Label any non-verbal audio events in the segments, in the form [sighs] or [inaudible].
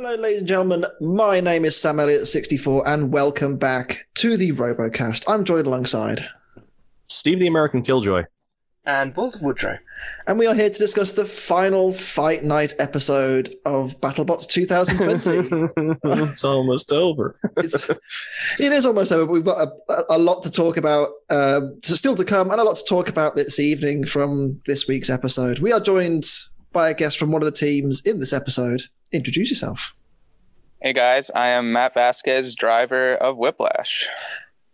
Hello, ladies and gentlemen. My name is Sam Elliott64, and welcome back to the RoboCast. I'm joined alongside, Steve the American Killjoy. and World of Woodrow. and we are here to discuss the final Fight Night episode of BattleBots 2020. [laughs] it's almost over. it's, it is almost over, but we've got a, a lot to talk about, um, to still to come, and a lot to talk about this evening from this week's episode. We are joined by a guest from one of the teams in this episode. Introduce yourself. Hey guys, I am Matt Vasquez, driver of Whiplash.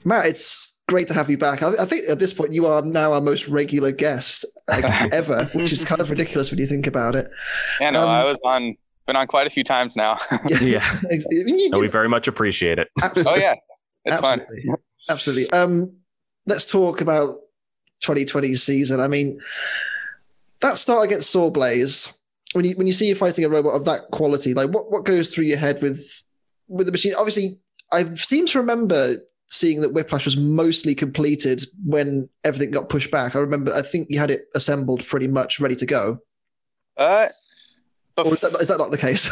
Matt, it's great to have you back. I, I think at this point you are now our most regular guest like, [laughs] ever, which is kind of ridiculous when you think about it. Yeah, no, Um, I was on, been on quite a few times now. [laughs] Yeah. [laughs] I mean, you- No, we very much appreciate it. absolutely, oh yeah, it's fun. absolutely, absolutely. Um, let's talk about 2020 season. I mean, that start against Sawblaze. When you when you see you fighting a robot of that quality, like what, what goes through your head with with the machine? Obviously, I seem to remember seeing that Whiplash was mostly completed when everything got pushed back. I remember, I think you had it assembled pretty much ready to go. Uh, Or is that, is that not the case?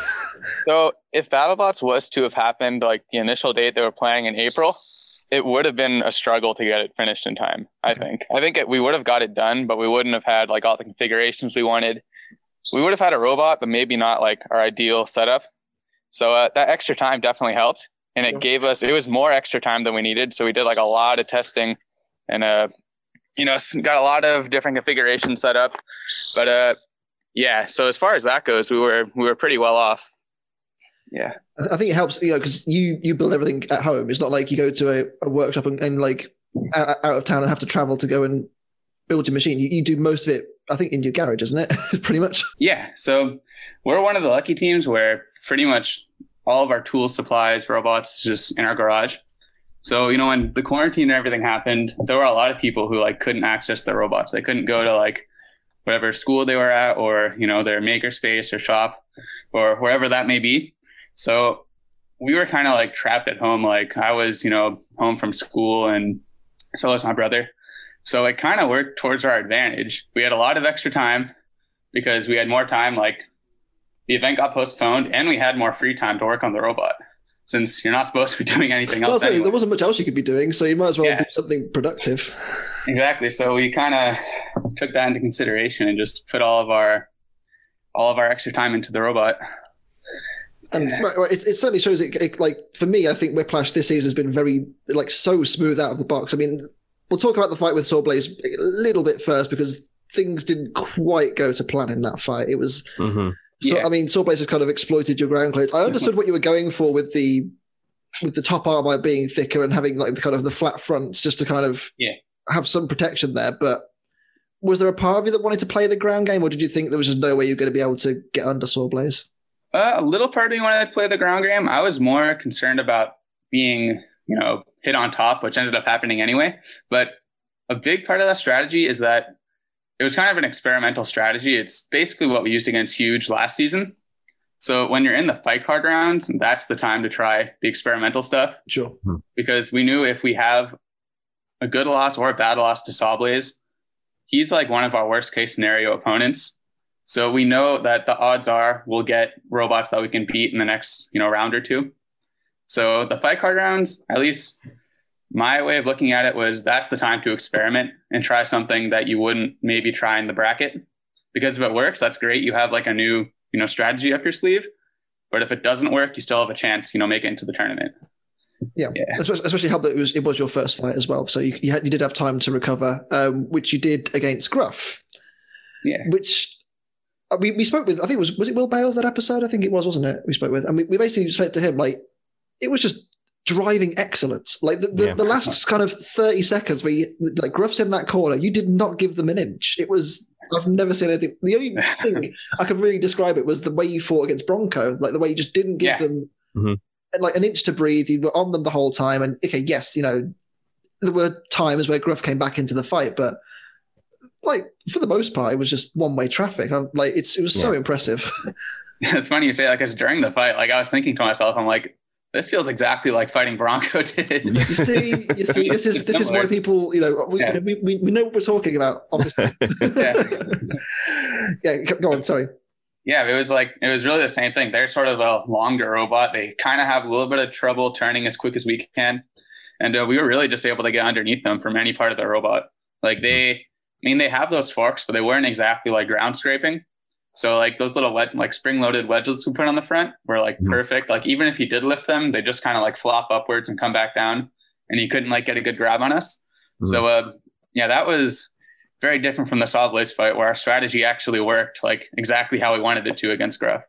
[laughs] so if BattleBots was to have happened like the initial date they were planning in April, it would have been a struggle to get it finished in time. I Okay. think. I think it, we would have got it done, but we wouldn't have had like all the configurations we wanted. We would have had a robot, but maybe not like our ideal setup. So uh, that extra time definitely helped, and Sure. it gave us it was more extra time than we needed. So we did like a lot of testing, and uh, you know, got a lot of different configurations set up. But uh, yeah. So as far as that goes, we were we were pretty well off. Yeah. I I think it helps, you know, because you you build everything at home. It's not like you go to a, a workshop and, and like out, out of town and have to travel to go and build your machine. You, you do most of it, I think, in your garage, isn't it? [laughs] Pretty much. Yeah, so we're one of the lucky teams where pretty much all of our tools, supplies, robots is just in our garage. So you know, when the quarantine and everything happened, there were a lot of people who like couldn't access their robots. They couldn't go to like whatever school they were at, or you know, their makerspace or shop, or wherever that may be. So we were kind of like trapped at home. Like I was, you know, home from school, and so was my brother. So it kind of worked towards our advantage. We had a lot of extra time because we had more time. Like the event got postponed, and we had more free time to work on the robot. Since you're not supposed to be [laughs] doing anything else, anyway. there wasn't much else you could be doing, so you might as well Yeah. do something productive. [laughs] exactly. So we kind of took that into consideration and just put all of our all of our extra time into the robot. And Yeah. right, right, it, it certainly shows it, it. Like for me, I think Whiplash this season has been very like so smooth out of the box. I mean, we'll talk about the fight with Sawblaze a little bit first because things didn't quite go to plan in that fight. It was hmm So Yeah. I mean, Sawblaze has kind of exploited your ground clearance. I understood what you were going for with the with the top armor being thicker and having like the kind of the flat fronts just to kind of Yeah. have some protection there. But was there a part of you that wanted to play the ground game, or did you think there was just no way you're going to be able to get under Sawblaze? Uh, a little part of me wanted to play the ground game. I was more concerned about being, you know, hit on top, which ended up happening anyway. But a big part of that strategy is that it was kind of an experimental strategy. It's basically what we used against Huge last season. So when you're in the fight card rounds, that's the time to try the experimental stuff Sure. Hmm. because we knew if we have a good loss or a bad loss to Sawblaze, he's like one of our worst case scenario opponents. So we know that the odds are we'll get robots that we can beat in the next, you know, round or two. So the fight card rounds, at least my way of looking at it was that's the time to experiment and try something that you wouldn't maybe try in the bracket. Because if it works, that's great. You have like a new, you know, strategy up your sleeve. But if it doesn't work, you still have a chance, you know, make it into the tournament. Yeah, Yeah. especially, how that it was it was your first fight as well, so you you, had, you did have time to recover, um, which you did against Gruff, Yeah. which. uh, We, we spoke with I think it was was it Will Bales that episode I think it was wasn't it we spoke with and we, we basically said to him like it was just driving excellence. Like the, the, Yeah. the last kind of 30 seconds where you, like Gruff's in that corner you did not give them an inch. It was I've never seen anything. The only [laughs] thing I could really describe it was the way you fought against Bronco like the way you just didn't give Yeah. them Mhm. like an inch to breathe. You were on them the whole time. And okay yes you know there were times where Gruff came back into the fight but like for the most part it was just one way traffic. I'm, like it's it was so impressive. [laughs] [laughs] It's funny you say that because during the fight, like I was thinking to myself, I'm like, this feels exactly like fighting Bronco [laughs] did. You see, you see, this is this is why people, you know, we, Yeah. we, we, we know what we're talking about. Obviously, [laughs] Yeah. [laughs] yeah. Go on. Sorry. yeah, it was like it was really the same thing. They're sort of a longer robot. They kind of have a little bit of trouble turning as quick as we can, and uh, we were really just able to get underneath them from any part of the robot. Like they, I mean, they have those forks, but they weren't exactly like ground scraping. So like those little wed- like spring loaded wedges we put on the front were like Mhm. perfect. Like even if you did lift them, they just kind of like flop upwards and come back down, and you couldn't like get a good grab on us. So uh, yeah, that was very different from the Sawblaze fight, where our strategy actually worked like exactly how we wanted it to against Gruff.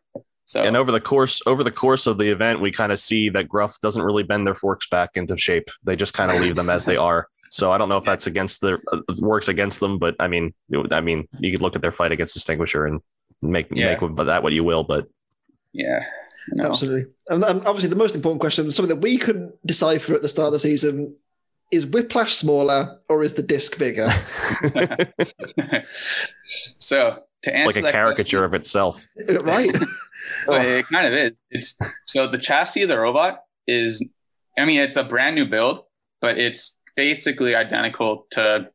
So And over the course over the course of the event, we kind of see that Gruff doesn't really bend their forks back into shape. They just kind of leave them as they are. So I don't know if that's against the uh, works against them, but I mean, it I mean, you could look at their fight against Distinguisher and make Yeah. make with that what you will. But yeah, no. Absolutely. And, and obviously, the most important question, something that we couldn't decipher at the start of the season, is Whiplash smaller or is the disc bigger? [laughs] so to answer like a that caricature of itself. Uh, right? [laughs] question- oh. it kind of is. It's so the chassis of the robot is, I mean, it's a brand new build, but it's basically identical to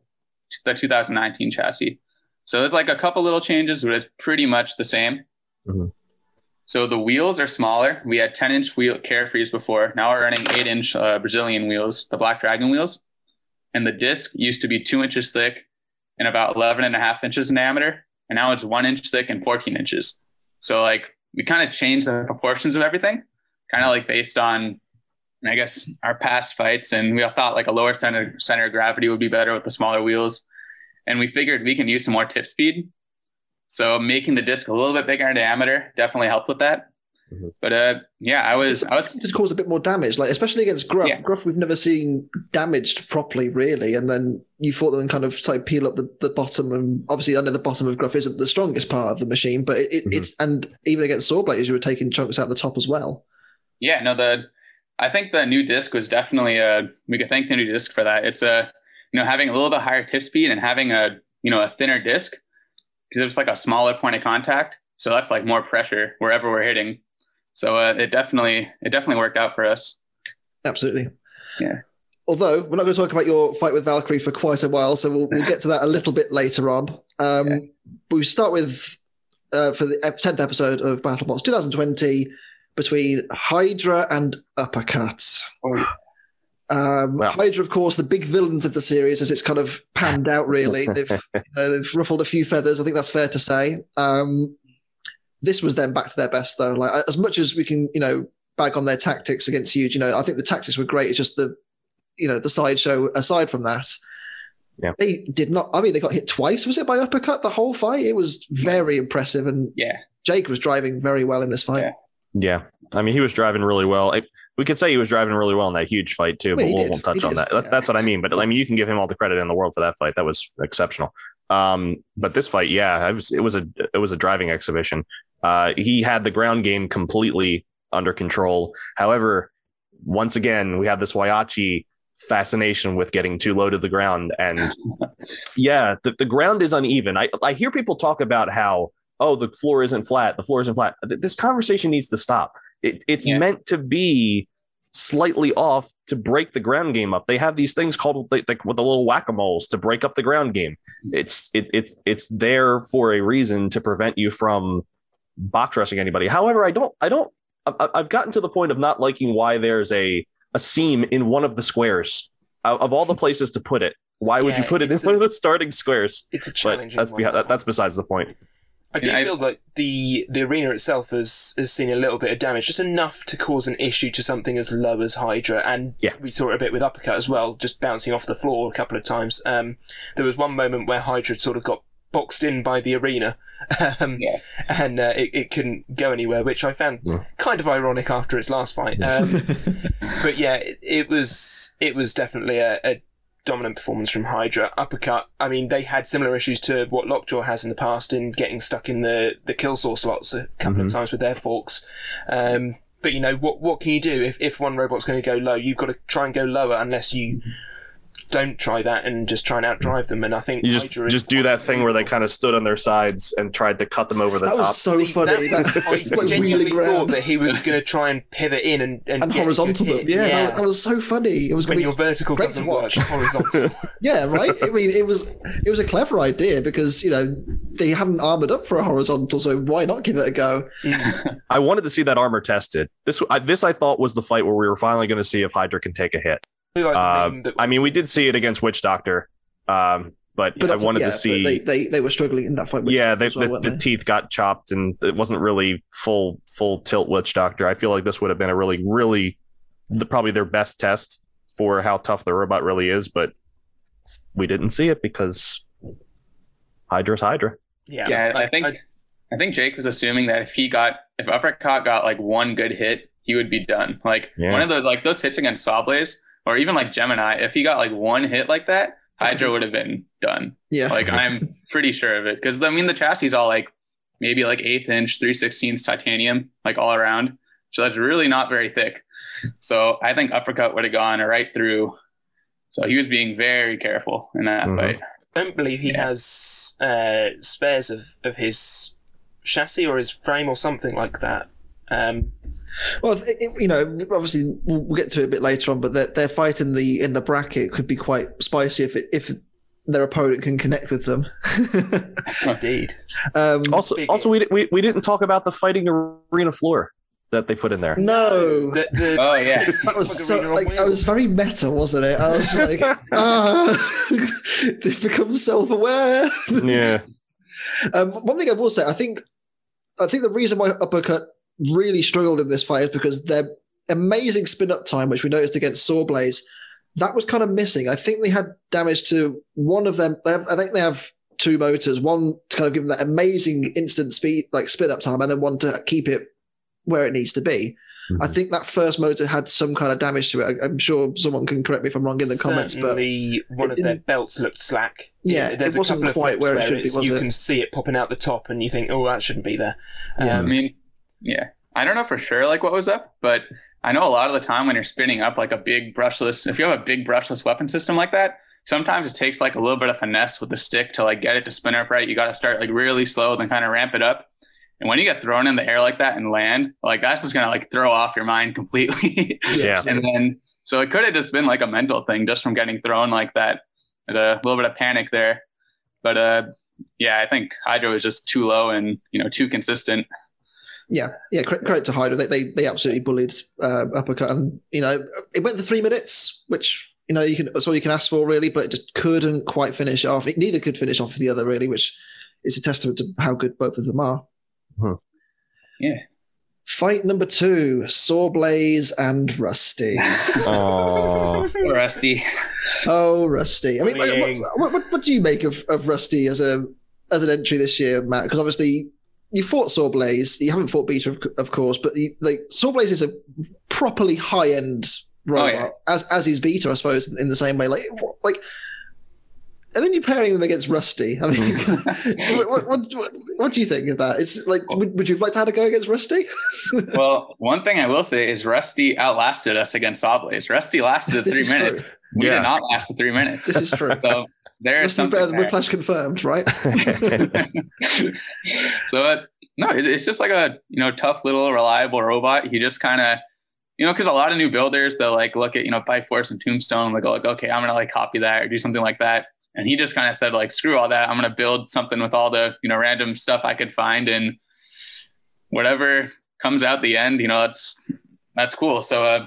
the 2019 chassis. So there's like a couple little changes, but it's pretty much the same. Mhm. So the wheels are smaller. We had 10 inch wheel carefrees before. Now we're running 8 inch uh, Brazilian wheels, the Black Dragon wheels. And the disc used to be two inches thick and about 11 and a half inches in diameter. And now it's one inch thick and 14 inches. So like we kind of changed the proportions of everything, kind of like based on, I guess, our past fights. And we all thought like a lower center, center of gravity would be better with the smaller wheels. And we figured we can use some more tip speed. So making the disc a little bit bigger in diameter definitely helped with that. Mhm. But uh, yeah, I was, I was, to cause a bit more damage, like especially against Gruff. Yeah. Gruff, we've never seen damaged properly, really. And then you fought them and kind of like peel up the, the bottom, and obviously, I know the bottom of Gruff isn't the strongest part of the machine, but it, Mhm. it's and even against Sawblaze, you were taking chunks out the top as well. yeah, no, the, I think the new disc was definitely uh we could thank the new disc for that. It's a, you know, having a little bit higher tip speed and having a, you know, a thinner disc because it's like a smaller point of contact. So that's like more pressure wherever we're hitting. So uh, it definitely, it definitely worked out for us. Absolutely. Yeah. Although we're not going to talk about your fight with Valkyrie for quite a while, so we'll, we'll [laughs] get to that a little bit later on. Um, Yeah. We start with uh, for the 10th episode of BattleBots 2020 between Hydra and Uppercut. Um, Wow. Hydra, of course, the big villains of the series, as it's kind of panned out. Really, [laughs] they've you know, they've ruffled a few feathers. I think that's fair to say. Um, this was them back to their best, though. Like as much as we can, you know, bag on their tactics against Huge, you know, I think the tactics were great. It's just the, you know, the sideshow. Aside from that, Yeah. they did not. I mean, they got hit twice. Was it by uppercut the whole fight? It was very impressive, and Yeah. Jake was driving very well in this fight. Yeah. Yeah, I mean, he was driving really well. I, we could say he was driving really well in that huge fight too, Well, but we'll, did. won't touch He on did. that. That's, Yeah. that's what I mean. But I mean, you can give him all the credit in the world for that fight. That was exceptional. Um, but this fight, yeah, it was it was a it was a driving exhibition. Uh, he had the ground game completely under control. However, once again, we have this Waiachi fascination with getting too low to the ground, and [laughs] yeah, the, the ground is uneven. I I hear people talk about how oh the floor isn't flat, the floor isn't flat. This conversation needs to stop. It, it's Yeah. meant to be slightly off to break the ground game up. They have these things called like, like with the little whack a moles to break up the ground game. It's it, it's it's there for a reason to prevent you from box rushing anybody. However, I don't I don't I- I've gotten to the point of not liking why there's a a seam in one of the squares of, of all the [laughs] places to put it. Why would Yeah, you put it in it's one of the starting squares? It's a challenging that's one. that, that's besides the point. I do Yeah, I- feel like the the arena itself has has seen a little bit of damage, just enough to cause an issue to something as low as Hydra, and Yeah. we saw it a bit with Uppercut as well, just bouncing off the floor a couple of times. Um, there was one moment where Hydra sort of got boxed in by the arena, [laughs] um, Yeah. and uh, it, it couldn't go anywhere, which I found Yeah. kind of ironic after its last fight. [laughs] Um, but yeah, it, it was it was definitely a, a dominant performance from Hydra. Uppercut. I mean, they had similar issues to what Lockjaw has in the past in getting stuck in the the kill saw slots a couple of Mhm. times with their forks. Um, but you know what? What can you do if, if one robot's going to go low? You've got to try and go lower unless you don't try that and just try and outdrive them. And I think You just Hydra is just do that thing where they kind of stood on their sides and tried to cut them over the That top. was so See, funny. that was- That's I [laughs] it's genuinely thought around that he was going to try and pivot in and and, and horizontal them. hit. Yeah, That, was, that was so funny. It was when gonna your vertical great doesn't work, watch. [laughs] horizontal. yeah, right. I mean, it was it was a clever idea because you know they hadn't armored up for a horizontal, so why not give it a go? [laughs] I wanted to see that armor tested. This I, this I thought was the fight where we were finally going to see if Hydra can take a hit. Like Uh, that I mean, we did see it against Witch Doctor, um, but, But I wanted yeah, to see. they, they they were struggling in that fight. with yeah, they, well, the, the they? teeth got chopped, and it wasn't really full full tilt Witch Doctor. I feel like this would have been a really really the, probably their best test for how tough the robot really is, but we didn't see it because Hydra's Hydra. yeah, Yeah, I think I think Jake was assuming that if he got if Uppercut got like one good hit, he would be done. Like Yeah. one of those like those hits against Sawblaze or even like Gemini, if he got like one hit like that, Hydra would have been done. Yeah, Like I'm [laughs] pretty sure of it because I mean the chassis is all like maybe like eighth inch, three sixteenths titanium, like all around. So that's really not very thick. So I think uppercut would have gone right through. So he was being very careful in that Mhm. fight. I don't believe he Yeah. has uh, spares of, of his chassis or his frame or something like that. Um, Well, it, it- you know, obviously we'll, we'll get to it a bit later on, but their, their fight in the in the bracket could be quite spicy if it, if their opponent can connect with them. [laughs] indeed. um, Also, Big- also we, we we didn't talk about the fighting arena floor that they put in there. no, The, the, Oh yeah. [laughs] that was Like so arena on like I was very meta, wasn't it? I was like, [laughs] ah, they've become self-aware. yeah, Um, one thing I will say, I think, I think the reason why Uppercut really struggled in this fight is because their amazing spin up time, which we noticed against Sawblaze, that was kind of missing. I think they had damage to one of them. They have, I think they have two motors, one to kind of give them that amazing instant speed, like spin up time, and then one to keep it where it needs to be. I Mhm. think that first motor had some kind of damage to it. I, I'm sure someone can correct me if I'm wrong in the comments, but certainly one it of their belts looked slack. Yeah, there's it wasn't a couple of quite flips where it where, should be, was you it? can see it popping out the top, and you think, "Oh, that shouldn't be there." Yeah. I Um, mean, yeah. I don't know for sure like what was up, but I know a lot of the time when you're spinning up like a big brushless, if you have a big brushless weapon system like that, sometimes it takes like a little bit of finesse with the stick to like get it to spin up right. You got to start like really slow, and then kind of ramp it up. And when you get thrown in the air like that and land, like that's just gonna like throw off your mind [laughs] completely. Yeah. and then so it could have just been like a mental thing just from getting thrown like that. And a little bit of panic there. But uh yeah, I think Hydra was just too low and you know too consistent. Yeah, yeah. Credit, credit to Hydra. They, they they absolutely bullied uh, uppercut, and you know it went the three minutes, which you know you can that's all you can ask for really, but it just couldn't quite finish off. Neither could finish off the other really, which is a testament to how good both of them are. Hmm. Yeah. Fight number two: Sawblaze and Rusty. Aw. [laughs] Rusty. oh, Rusty. I mean, what, what, what, what do you make of, of Rusty as a as an entry this year, Matt? Because obviously you fought Sawblaze. You haven't fought Beta, of, of course, but you, like Sawblaze is a properly high end robot, oh, yeah. as as is Beta, I suppose, in the same way. Like, like, and then you're pairing them against Rusty. I mean, [laughs] [laughs] what, what, what, what do you think of that? It's like, would, would you like to have to go against Rusty? [laughs] well, one thing I will say is Rusty outlasted us against Sawblaze. Rusty lasted three minutes. true. We Yeah. did not last the three minutes. This is true. so there is is, something better than there. Whiplash confirmed, right? [laughs] so uh, no, it's just like a you know tough little reliable robot. He just kind of you know because a lot of new builders they'll like look at you know Bite Force and Tombstone and they go like okay I'm gonna like copy that or do something like that. And he just kind of said like screw all that I'm gonna build something with all the you know random stuff I could find and whatever comes out the end you know that's that's cool. So uh,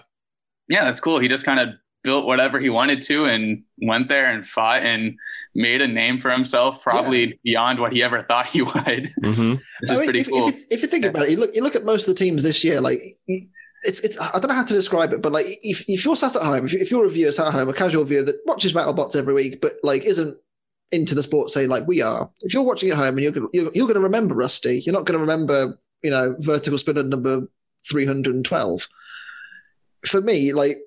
yeah that's cool. He just kind of built whatever he wanted to and went there and fought and made a name for himself probably beyond what he ever thought he [laughs] would hmm I mean, if, cool. if, you, if you think about it, you look you look at most of the teams this year. Like it's it's I don't know how to describe it, but like if, if you're sat at home, if, you, if you're a viewer sat at home, a casual viewer that watches BattleBots every week, but like isn't into the sport, say like we are. If you're watching at home and you're gonna- you're, you're going to remember Rusty, you're not going to remember you know vertical spinner number three hundred and twelve. For me, like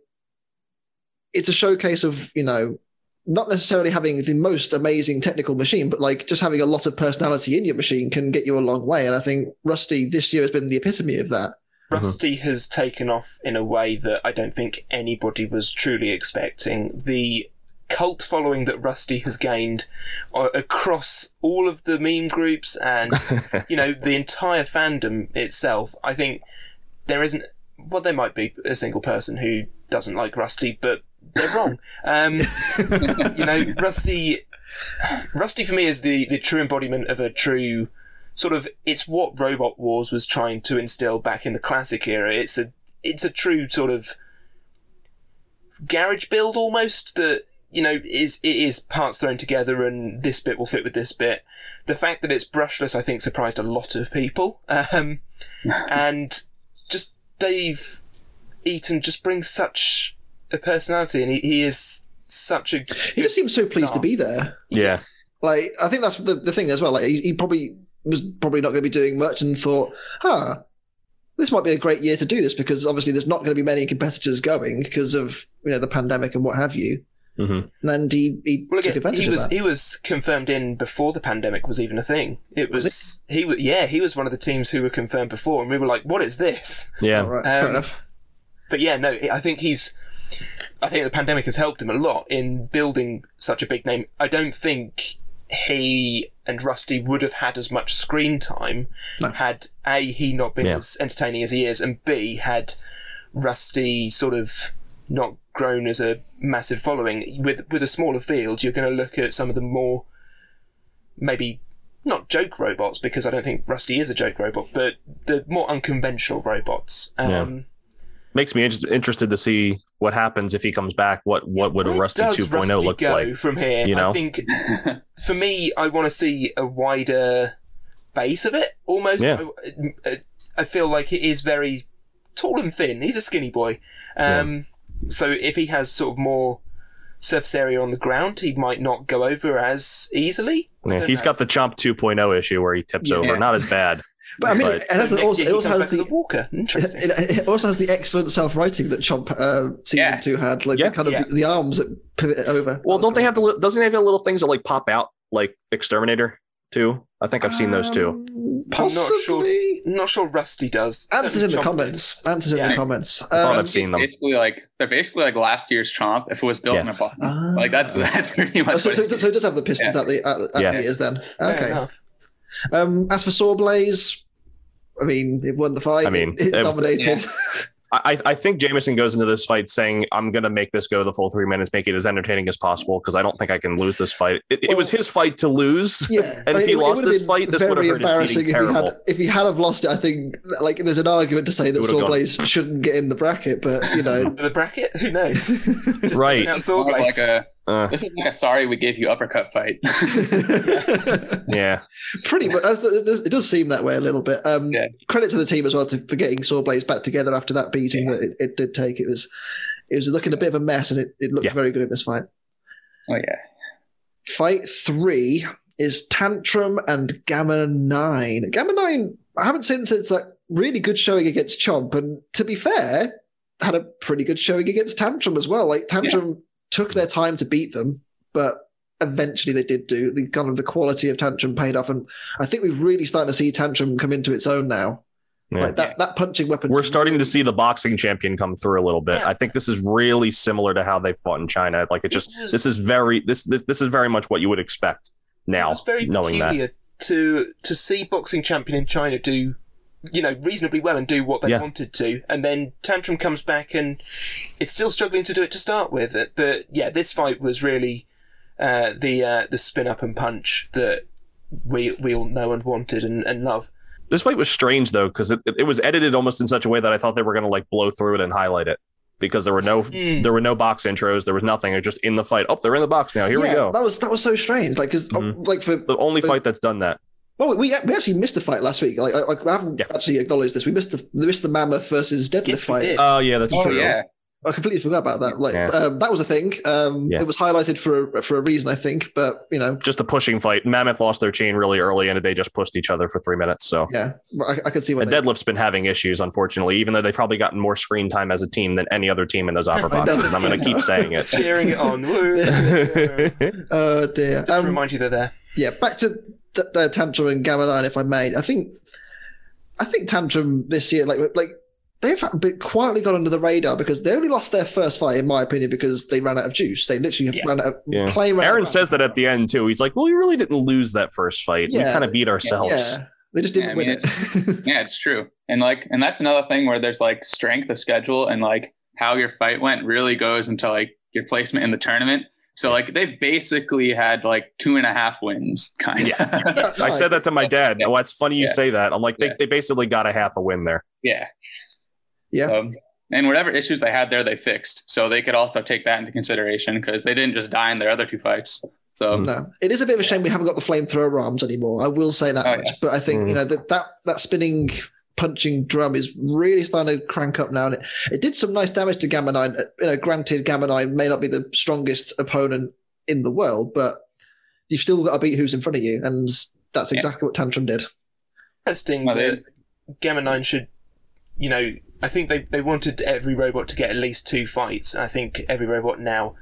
it's a showcase of you know not necessarily having the most amazing technical machine, but like just having a lot of personality in your machine can get you a long way. And I think Rusty this year has been the epitome of that. Rusty has taken off in a way that I don't think anybody was truly expecting. The cult following that Rusty has gained uh, across all of the meme groups and [laughs] you know the entire fandom itself, I think there isn't. Well, there might be a single person who doesn't like Rusty, but they're wrong. Um, [laughs] you know, Rusty. Rusty for me is the the true embodiment of a true sort of. It's what Robot Wars was trying to instill back in the classic era. It's a it's a true sort of garage build almost that you know is it is parts thrown together and this bit will fit with this bit the fact that it's brushless i think surprised a lot of people um, [laughs] and just dave eaton just brings such a personality and he, he is such a He just seems so pleased to be there. yeah. Like I think that's the, the thing as well. Like he, he probably was probably not going to be doing much and thought, huh, this might be a great year to do this because obviously there's not going to be many competitors going because of you know the pandemic and what have you. hmm And he, he well, took again, advantage he of was that. he was confirmed in before the pandemic was even a thing. It was, he was yeah he was one of the teams who were confirmed before, and we were like, what is this? Yeah. All right, fair Um, enough. But yeah, no, I think he's. I think the pandemic has helped him a lot in building such a big name. I don't think he and Rusty would have had as much screen time No. had a he not been Yeah. as entertaining as he is, and b had Rusty sort of not grown as a massive following. With with a smaller field, you're going to look at some of the more maybe not joke robots because I don't think Rusty is a joke robot, but the more unconventional robots. Um, Yeah. Makes me inter- interested to see what happens if he comes back. What what would a Rusty does 2.0 Rusty look go like? from here? you know? I think [laughs] for me, I want to see a wider base of it. Almost, Yeah. I, I feel like it is very tall and thin. He's a skinny boy, um, so if he has sort of more surface area on the ground, he might not go over as easily. I Yeah, he's know. got the Chomp 2.0 issue where he tips Yeah. over. Not as bad. But I mean, but- it, has So also, it also has back as the a walker. Interesting. [laughs] it, it also has the excellent self-righting that Chomp uh, season Yeah. two had, like Yeah. the kind of Yeah. the, the arms that pivot it over. Well, don't they have the doesn't he have the little things that like pop out like Exterminator too? I think I've seen those too. Um, I'm not Possibly. sure. not sure Rusty does. Answers in the Chomp comments. Answers in the comments. I thought Um, I've seen them. Basically, like they're basically like last year's Chomp if it was built Yeah. in a bottom. Ah. like that's [laughs] that's pretty oh, much. so, what so, so it does have the pistons Yeah. at the at, at Yeah. the ears then. Okay. Um, as for Sawblaze, I mean, it won the fight. I mean, [laughs] it, it it- dominated. I, I think Jamison goes into this fight saying, "I'm going to make this go the full three minutes, make it as entertaining as possible, because I don't think I can lose this fight." It, it was his fight to lose. Yeah, [laughs] And if he it- it lost would have this been fight, this would have very embarrassing if he had terrible. if he had have lost it. I think like there's an argument to say that It Sawblaze shouldn't get in the bracket, but you know, [laughs] The bracket? Who knows? Just Right. out It's more of like a Uh, this is like a sorry we gave you uppercut fight. [laughs] yeah, pretty much. It does, seem that way a little bit. Um, Yeah. Credit to the team as well to, for getting Sawblaze back together after that beating that it, it did take. It was it was looking a bit of a mess, and it, it looked Yeah. very good in this fight. oh yeah. Fight three is Tantrum and Gamma Nine. Gamma Nine, I haven't seen since that really good showing against Chomp, and to be fair, had a pretty good showing against Tantrum as well. Like Tantrum took their time to beat them, but eventually they did do. The kind of the quality of Tantrum paid off, and I think we've really starting to see Tantrum come into its own now. Yeah. Like that, that punching weapon. we're starting to see the boxing champion come through a little bit. Yeah. I think this is really similar to how they fought in China. Like it just was- this is very this this this is very much what you would expect now, It's very knowing that. peculiar to to see boxing champion in China do, you know, reasonably well and do what they Yeah. wanted to, and then Tantrum comes back and it's still struggling to do it to start with. But yeah, this fight was really uh, the uh, the spin up and punch that we we all know and wanted and, and love. This fight was strange though because it, it was edited almost in such a way that I thought they were going to like blow through it and highlight it because there were no Mm. there were no box intros, there was nothing. They're just in the fight. Oh, they're in the box now. Here we go. That was that was so strange. Like because Mhm. like for The only But- fight that's done that. Well, we we actually missed a fight last week. Like I, I haven't Yeah. actually acknowledged this. We missed the we missed the Mammoth versus Deadlift Yes, fight. Oh yeah, that's Oh true. yeah. I completely forgot about that. Like Yeah. um, that was a thing. Um, Yeah. It was highlighted for a, for a reason, I think. But you know, Just a pushing fight. Mammoth lost their chain really early, and they just pushed each other for three minutes. So. yeah, I, I could see what And they, Deadlift's been having issues, unfortunately, even though they've probably gotten more screen time as a team than any other team in those opera [laughs] boxes. I'm going to keep saying it. Cheering it on. Woo. Oh [laughs] dear. to Um, remind you they're there. Yeah, back to t- uh, Tantrum and Gamma Nine, if I may. I think I think Tantrum this year, like like they've been quietly gone under the radar because they only lost their first fight, in my opinion, because they ran out of juice. They literally Yeah. ran out of Yeah. play. Aren of- says that at the end too. He's like, "Well, we really didn't lose that first fight. we kind of beat ourselves." Yeah, they just didn't Yeah, I win mean, it. Yeah, it's true. And like, and that's another thing where there's like strength of schedule and like how your fight went really goes into like your placement in the tournament. So like they basically had like two and a half wins, kind of. [laughs] Yeah. I said that to my dad. Yeah. Oh, it's funny you Yeah. say that. I'm like, they, Yeah. they basically got a half a win there. yeah. Yeah. Um, and whatever issues they had there, they fixed. So they could also take that into consideration because they didn't just die in their other two fights. So No, it is a bit of a shame we haven't got the flamethrower arms anymore. I will say that Oh, much. yeah. But I think Mm. you know that that that spinning, punching drum is really starting to crank up now, and it, it did some nice damage to Gamma Nine. Uh, You know, granted, Gamma Nine may not be the strongest opponent in the world, but you've still got to beat who's in front of you, and that's Yeah. exactly what Tantrum did. Interesting Well, they- that Gamma 9 should, you know, I think they, they wanted every robot to get at least two fights. And I think every robot now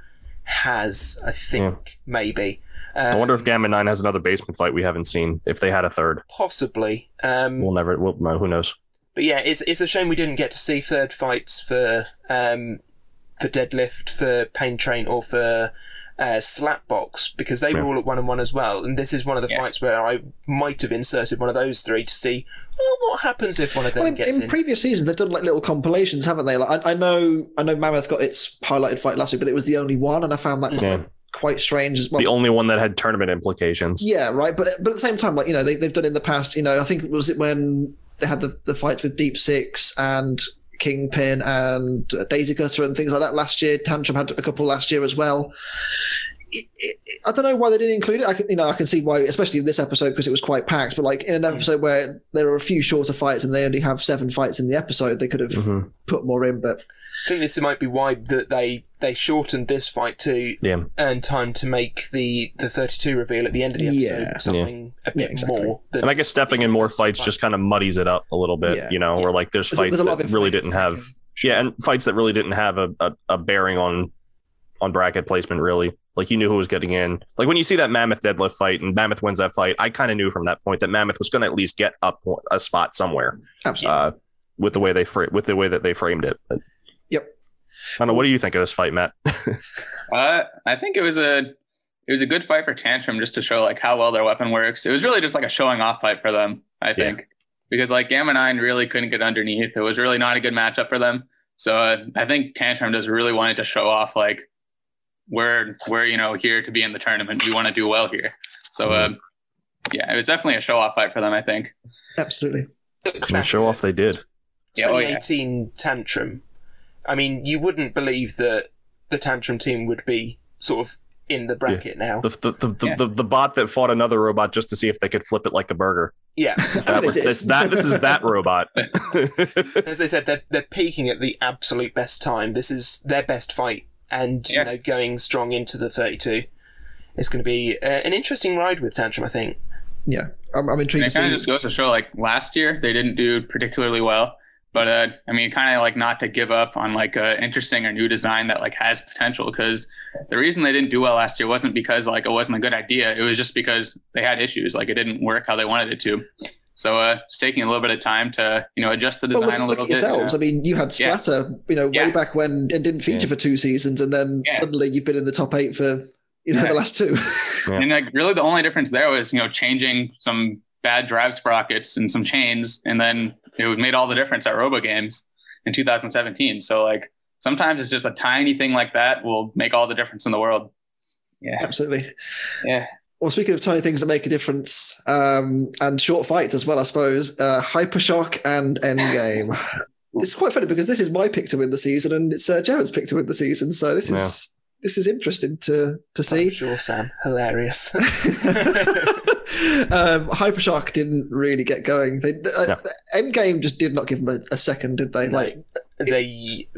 has, I think, maybe. Um, I wonder if Gamma Nine has another basement fight we haven't seen. If they had a third, Possibly. Um, we'll never. We'll, no, who knows? But yeah, it's it's a shame we didn't get to see third fights for um, for deadlift, for pain train, or for uh, slapbox because they were all at one and one as well. And this is one of the Yeah. fights where I might have inserted one of those three to see well, what happens if one of them Well, in, gets in in. previous seasons, they've done like little compilations, haven't they? Like I, I know, I know, Mammoth got its highlighted fight last week, but it was the only one, and I found that Yeah. Quite, quite strange as well. The only one that had tournament implications. Yeah, right. But but at the same time, like you know, they they've done in the past. You know, I think was it when they had the the fights with Deep Six and Kingpin and uh, Daisy Cutter and things like that last year. Tantrum had a couple last year as well. It, it, I don't know why they didn't include it. I can, you know, I can see why, especially in this episode because it was quite packed. But like in an episode where there are a few shorter fights and they only have seven fights in the episode, they could have Mhm. put more in. But I think this might be why that they they shortened this fight to Yeah. earn time to make the the 32 reveal at the end of the episode Yeah. something a Yeah, bit exactly. more. Than And I guess stepping in more fights just kind of muddies it up a little bit, Yeah. you know, where like there's there's, fights there's a lot that really didn't have, they can yeah, and fights that really didn't have a, a, a bearing on on bracket placement. Really, like you knew who was getting in. Like when you see that Mammoth deadlift fight and Mammoth wins that fight, I kind of knew from that point that Mammoth was going to at least get up a spot somewhere Absolutely. uh, with the way they fra- with the way that they framed it. But, Yep. I don't know. What do you think of this fight, Matt? [laughs] Uh, I think it was a it was a good fight for Tantrum just to show like how well their weapon works. It was really just like a showing off fight for them, I think, because like Gamma Nine really couldn't get underneath. It was really not a good matchup for them. So uh, I think Tantrum just really wanted to show off like we're we're you know here to be in the tournament. We want to do well here. So uh, yeah, it was definitely a show off fight for them. I think. Absolutely. Look And show off they did. Yeah, oh, yeah. 2018 tantrum. I mean, you wouldn't believe that the tantrum team would be sort of in the bracket now. The the, the, the, Yeah. the the bot that fought another robot just to see if they could flip it like a burger. Yeah, [laughs] That was it's that this is that [laughs] robot. [laughs] as they said, they're they're peaking at the absolute best time. This is their best fight, and Yeah. you know, going strong into the 32. It's going to be uh, an interesting ride with tantrum, I think. Yeah, I'm, I'm And intrigued it to kind see. of just goes to show like last year they didn't do particularly well. But uh, I mean, kind of like not to give up on like a interesting or new design that like has potential. Because the reason they didn't do well last year wasn't because like it wasn't a good idea. It was just because they had issues. Like it didn't work how they wanted it to. So uh, it's taking a little bit of time to you know adjust the Well, design look, a look little at bit. yourselves. uh, I mean, you had Yeah. Splatter, you know, way Yeah. back when it didn't feature Yeah. for two seasons, and then Yeah. suddenly you've been in the top eight for you know Yeah. the last two. [laughs] Yeah. And like really the only difference there was, you know, changing some bad drive sprockets and some chains, and then it made all the difference at RoboGames in 2017. So like sometimes it's just a tiny thing like that will make all the difference in the world. Yeah. Absolutely. Yeah. Well, speaking of tiny things that make a difference, um, and short fights as well, I suppose, uh, Hypershock and Endgame. [laughs] it's quite funny because this is my pick to win the season, and it's uh, Jared's pick to win the season. So this is this is interesting to to I'm see. sure, Sam. Hilarious. [laughs] [laughs] um, Hypershock didn't really get going. They, uh, No. Endgame just did not give them a, a second, did they? No. Like they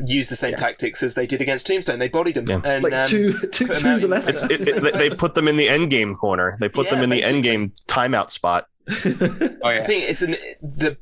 used the same Yeah. tactics as they did against Tombstone. They bodied them. Yeah. And, like um, two [laughs] two put 'em to the letter. It, it, they put them in the end game corner. They put them Yeah, in the basically. end game timeout spot. Oh I think it's an the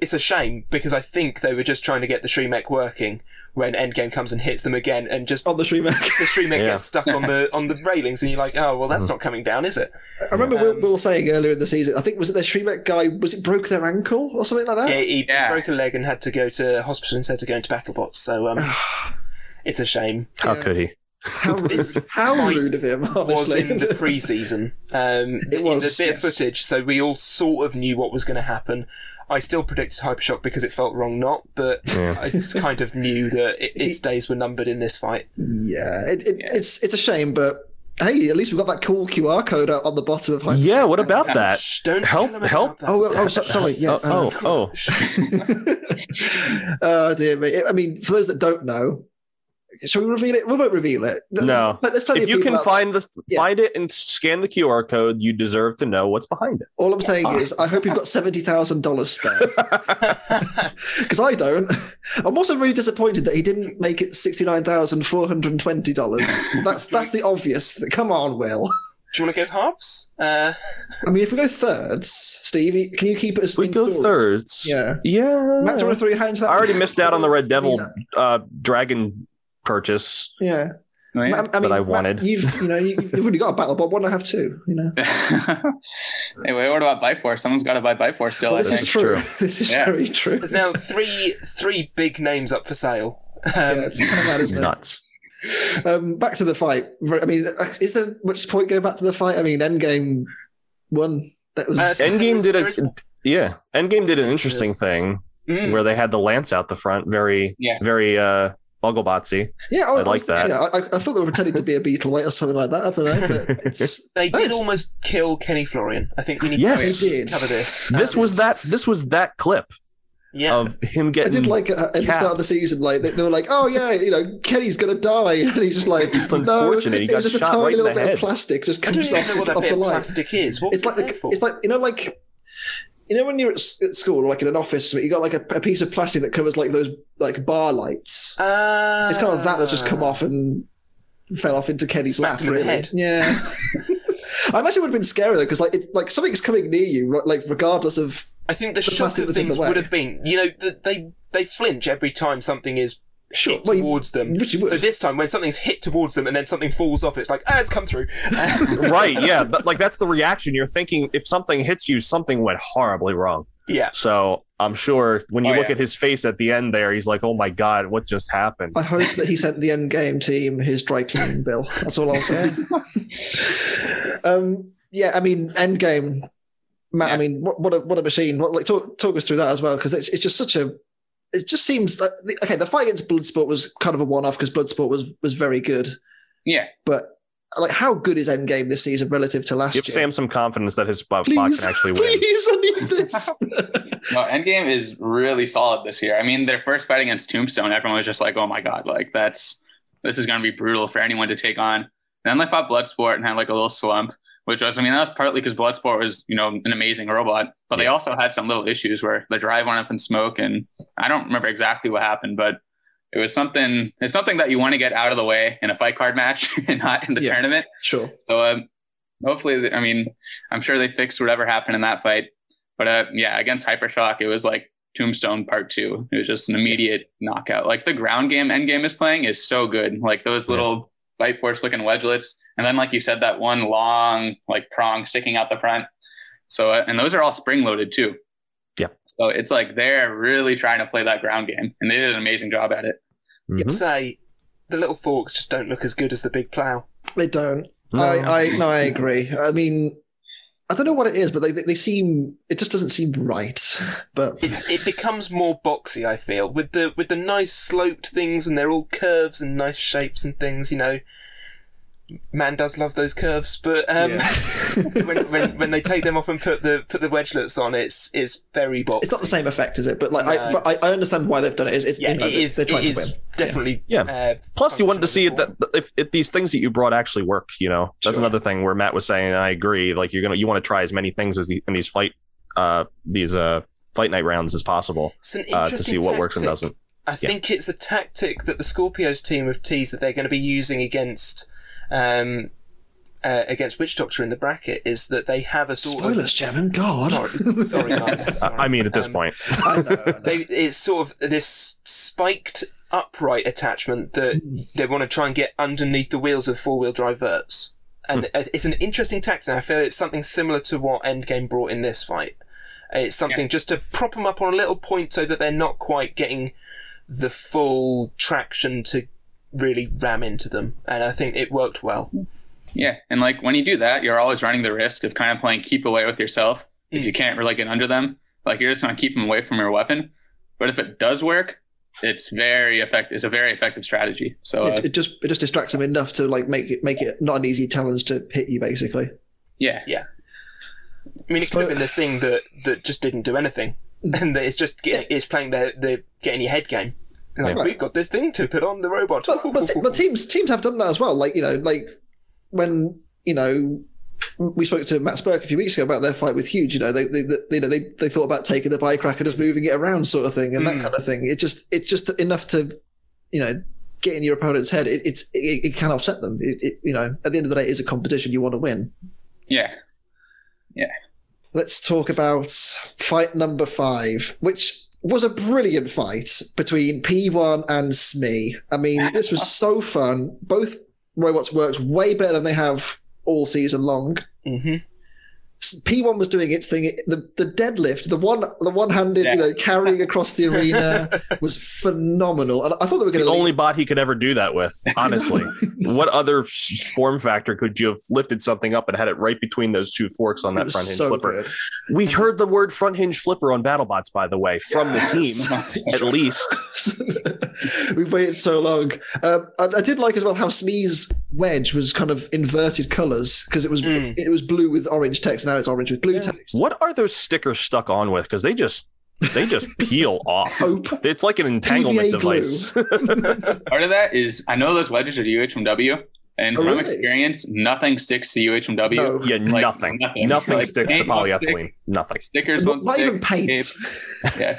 it's a shame because I think they were just trying to get the Shremek working when Endgame comes and hits them again, and just On the Shremek. [laughs] the Shremek Yeah. gets stuck on the on the railings, and you're like, oh well, that's not coming down, is it? I remember Will, Um, Will saying earlier in the season, I think was it the Shremek guy, was it broke their ankle or something like that? Yeah, he Yeah. broke a leg and had to go to hospital instead of going to BattleBots. So um, [sighs] it's a shame. How Yeah. could he? How rude, [laughs] It's- [laughs] how Mike rude of him, was honestly. in the pre-season. Um, It was, There's a bit yes. of footage, so we all sort of knew what was going to happen. I still predicted Hypershock because it felt wrong not, but Yeah. I just kind of knew that it, its days were numbered in this fight. yeah, it, it, Yeah. it's it's a shame, but hey, at least we've got that cool QR code out on the bottom of Hyper. Yeah, what about that? Shh, don't help- tell them help. About that. Oh, oh, so- sorry, yes. Oh, oh, um, oh. [laughs] oh dear me. I mean, for those that don't know, shall we reveal it? We won't reveal it. There's- No. There's plenty If of you people can out- find the Yeah. find it and scan the QR code, you deserve to know what's behind it. All I'm saying is, I hope you've got seventy thousand dollars spare [laughs] because I don't. I'm also really disappointed that he didn't make it sixty nine thousand four hundred and twenty dollars. That's that's the obvious. Come on, Will. Do you want to go halves? Uh, I mean, if we go thirds, Steve, can you keep it as we go installed? thirds. Yeah. Yeah. Matt, do you want to throw your hands? I already missed out on the Red Devil uh, Dragon purchase. Yeah. Oh, yeah. I, I mean, I Matt, wanted. you've you know you've, you've already got a battle bot. Why not have two? You know. [laughs] hey, wait, what about Bite Force? Someone's got to buy buy Bite Force still. Well, this is think. true. true. This is Yeah. very true. there's now three three big names up for sale. Um, Yeah, it's kind of mad, isn't it? Nuts. Um, back to the fight. I mean, is there much point going back to the fight? I mean, Endgame won. That was Uh, Endgame did a is- yeah. Endgame did an interesting thing mm, where they had the lance out the front, very Yeah. very uh Bugglebotsy. yeah. I, I was- like that. Yeah, I, I thought they were pretending to be a beetle weight or something like that. I don't know, but [laughs] it's they did Nice. almost kill Kenny Florian. I think we need Yes. to They did. cover this. This Um, was that this was that clip yeah. of him getting. I getting did like uh, at the start of the season, like they, they were like, "Oh yeah, you know, Kenny's gonna die," [laughs] and he's just like, It's "No, unfortunate, he it was just a tiny right little bit head." of plastic just I don't comes even off, know what that off the of line." plastic is. What It's like the, it's like you know, like you know when you're at, at school or like in an office, you got like a, a piece of plastic that covers like those like bar lights. Uh, It's kind of that that's just come off and fell off into Kenny's lap. the Really, yeah. [laughs] I imagine it would have been scary though, because like it's like something's coming near you, like regardless of I think the, the shock plastic of the things would have been, you know, that they they flinch every time something is sure. hit Well, you- towards them. which you would. So this time, when something's hit towards them and then something falls off, it's like, ah, it's come through. [laughs] [laughs] right, yeah. But like that's the reaction. You're thinking if something hits you, something went horribly wrong. yeah. So I'm sure when you Oh, look yeah. at his face at the end there, he's like, "Oh my god, what just happened?" I hope that he sent the end game team his dry cleaning bill. That's all I'll say. [laughs] um, yeah, I mean, end game, Matt. I mean, what what a what a machine. What, like talk talk us through that as well because it's it's just such a. It just seems like the, okay. The fight against Bloodsport was kind of a one off because Bloodsport was was very good, Yeah. but like how good is Endgame this season relative to last year? Give year? Sam some confidence that his bot please, can actually win. please, I need this. [laughs] [laughs] No, Endgame is really solid this year. I mean, their first fight against Tombstone, everyone was just like, "Oh my god, like that's this is going to be brutal for anyone to take on." Then they fought Bloodsport and had like a little slump, which was, I mean, that was partly because Bloodsport was, you know, an amazing robot, but they also had some little issues where the drive went up in smoke, and I don't remember exactly what happened, but it was something. It's something that you want to get out of the way in a fight card match [laughs] and not in the Yeah. tournament. sure. So um, hopefully, I mean, I'm sure they fixed whatever happened in that fight. But uh, yeah, against Hypershock, it was like Tombstone Part Two. It was just an immediate knockout. Like the ground game end game is playing is so good. Like those Yeah. little bite force looking wedgelets, and then like you said, that one long like prong sticking out the front. So uh, and those are all spring loaded too. Yeah. So it's like they're really trying to play that ground game, and they did an amazing job at it. Mhm. Say, the little forks just don't look as good as the big plow. They don't. No. I, I no, I agree. I mean, I don't know what it is, but they they seem it just doesn't seem right. [laughs] But It's it becomes more boxy. I feel with the with the nice sloped things, and they're all curves and nice shapes and things. You know, man does love those curves, but um, [laughs] when, when when they take them off and put the put the wedgelets on, it's it's very boxy. it's not the same effect, is it? But like, I, but I, I understand why they've done it. It's, it's Yeah, you know, it is. They're It trying to is win. definitely. Yeah. Uh, Plus, you wanted to see that if, if these things that you brought actually work, you know, that's Sure. another thing where Matt was saying, and I agree. Like you're gonna, you want to try as many things as the, in these fight, uh, these uh, fight night rounds as possible uh, to see what works and tactic. doesn't. I think it's a tactic that the Scorpios team have teased that they're going to be using against um, uh, against Witch Doctor in the bracket is that they have a sort Spoilers, Jevon. God. sorry, sorry [laughs] guys. I- Sorry. I mean, at this Um, point, I know, I know. they it's sort of this spiked upright attachment that they want to try and get underneath the wheels of four wheel drive verts. And uh, it's an interesting tactic. I feel it's something similar to what Endgame brought in this fight. It's something just to prop them up on a little point so that they're not quite getting the full traction to really ram into them. And I think it worked well. Yeah, and like when you do that, you're always running the risk of kind of playing keep away with yourself. If Mm. you can't really get under them, like you're just gonna keep them away from your weapon. But if it does work, it's very effective. It's a very effective strategy. So uh, it, it just it just distracts them enough to like make it make it not an easy challenge to hit you basically. yeah, yeah. I mean, it could have been this thing that, that just didn't do anything, [laughs] and that it's just getting, it's playing the the getting your head game. Like Yeah. we've got this thing to put on the robot. But, but, but teams teams have done that as well. Like you know, like when you know we spoke to Matt Spurk a few weeks ago about their fight with Huge. You know, they they, they you know they, they thought about taking the bike rack and just moving it around, sort of thing, and that Mm. kind of thing. It just it's just enough to you know get in your opponent's head. It, it's it, it can offset them. It, it, you know, at the end of the day, it is a competition. You want to win. Yeah, yeah, Let's talk about fight number five, which was a brilliant fight between P1 and Smee. I mean, this was so fun. Both robots worked way better than they have all season long. hmm P1 was doing its thing. The the deadlift, the one the one handed, Yeah. you know, carrying across the arena [laughs] was phenomenal. And I thought they were the only bot he could ever do that with. [laughs] Honestly, what other form factor could you have lifted something up and had it right between those two forks on that front hinge flipper? We heard the word front hinge flipper on BattleBots, by the way, from the team. [laughs] At least, We've waited so long. Um, I, I did like as well how Smee's wedge was kind of inverted colors because it was Mm. it, was blue with orange text. Now it's orange with blue Yeah. text. what are those stickers stuck on with? Because they just they just [laughs] peel off. Hope. It's like an entanglement PVA device. [laughs] part of that is I know those wedges are UHMW, and Oh, from really? experience, nothing sticks to UHMW. No. yeah, Like, nothing. nothing. Nothing, Like, sticks to paint won't stick. polyethylene. Nothing. Stickers Not, won't not stick. even paint. Yeah.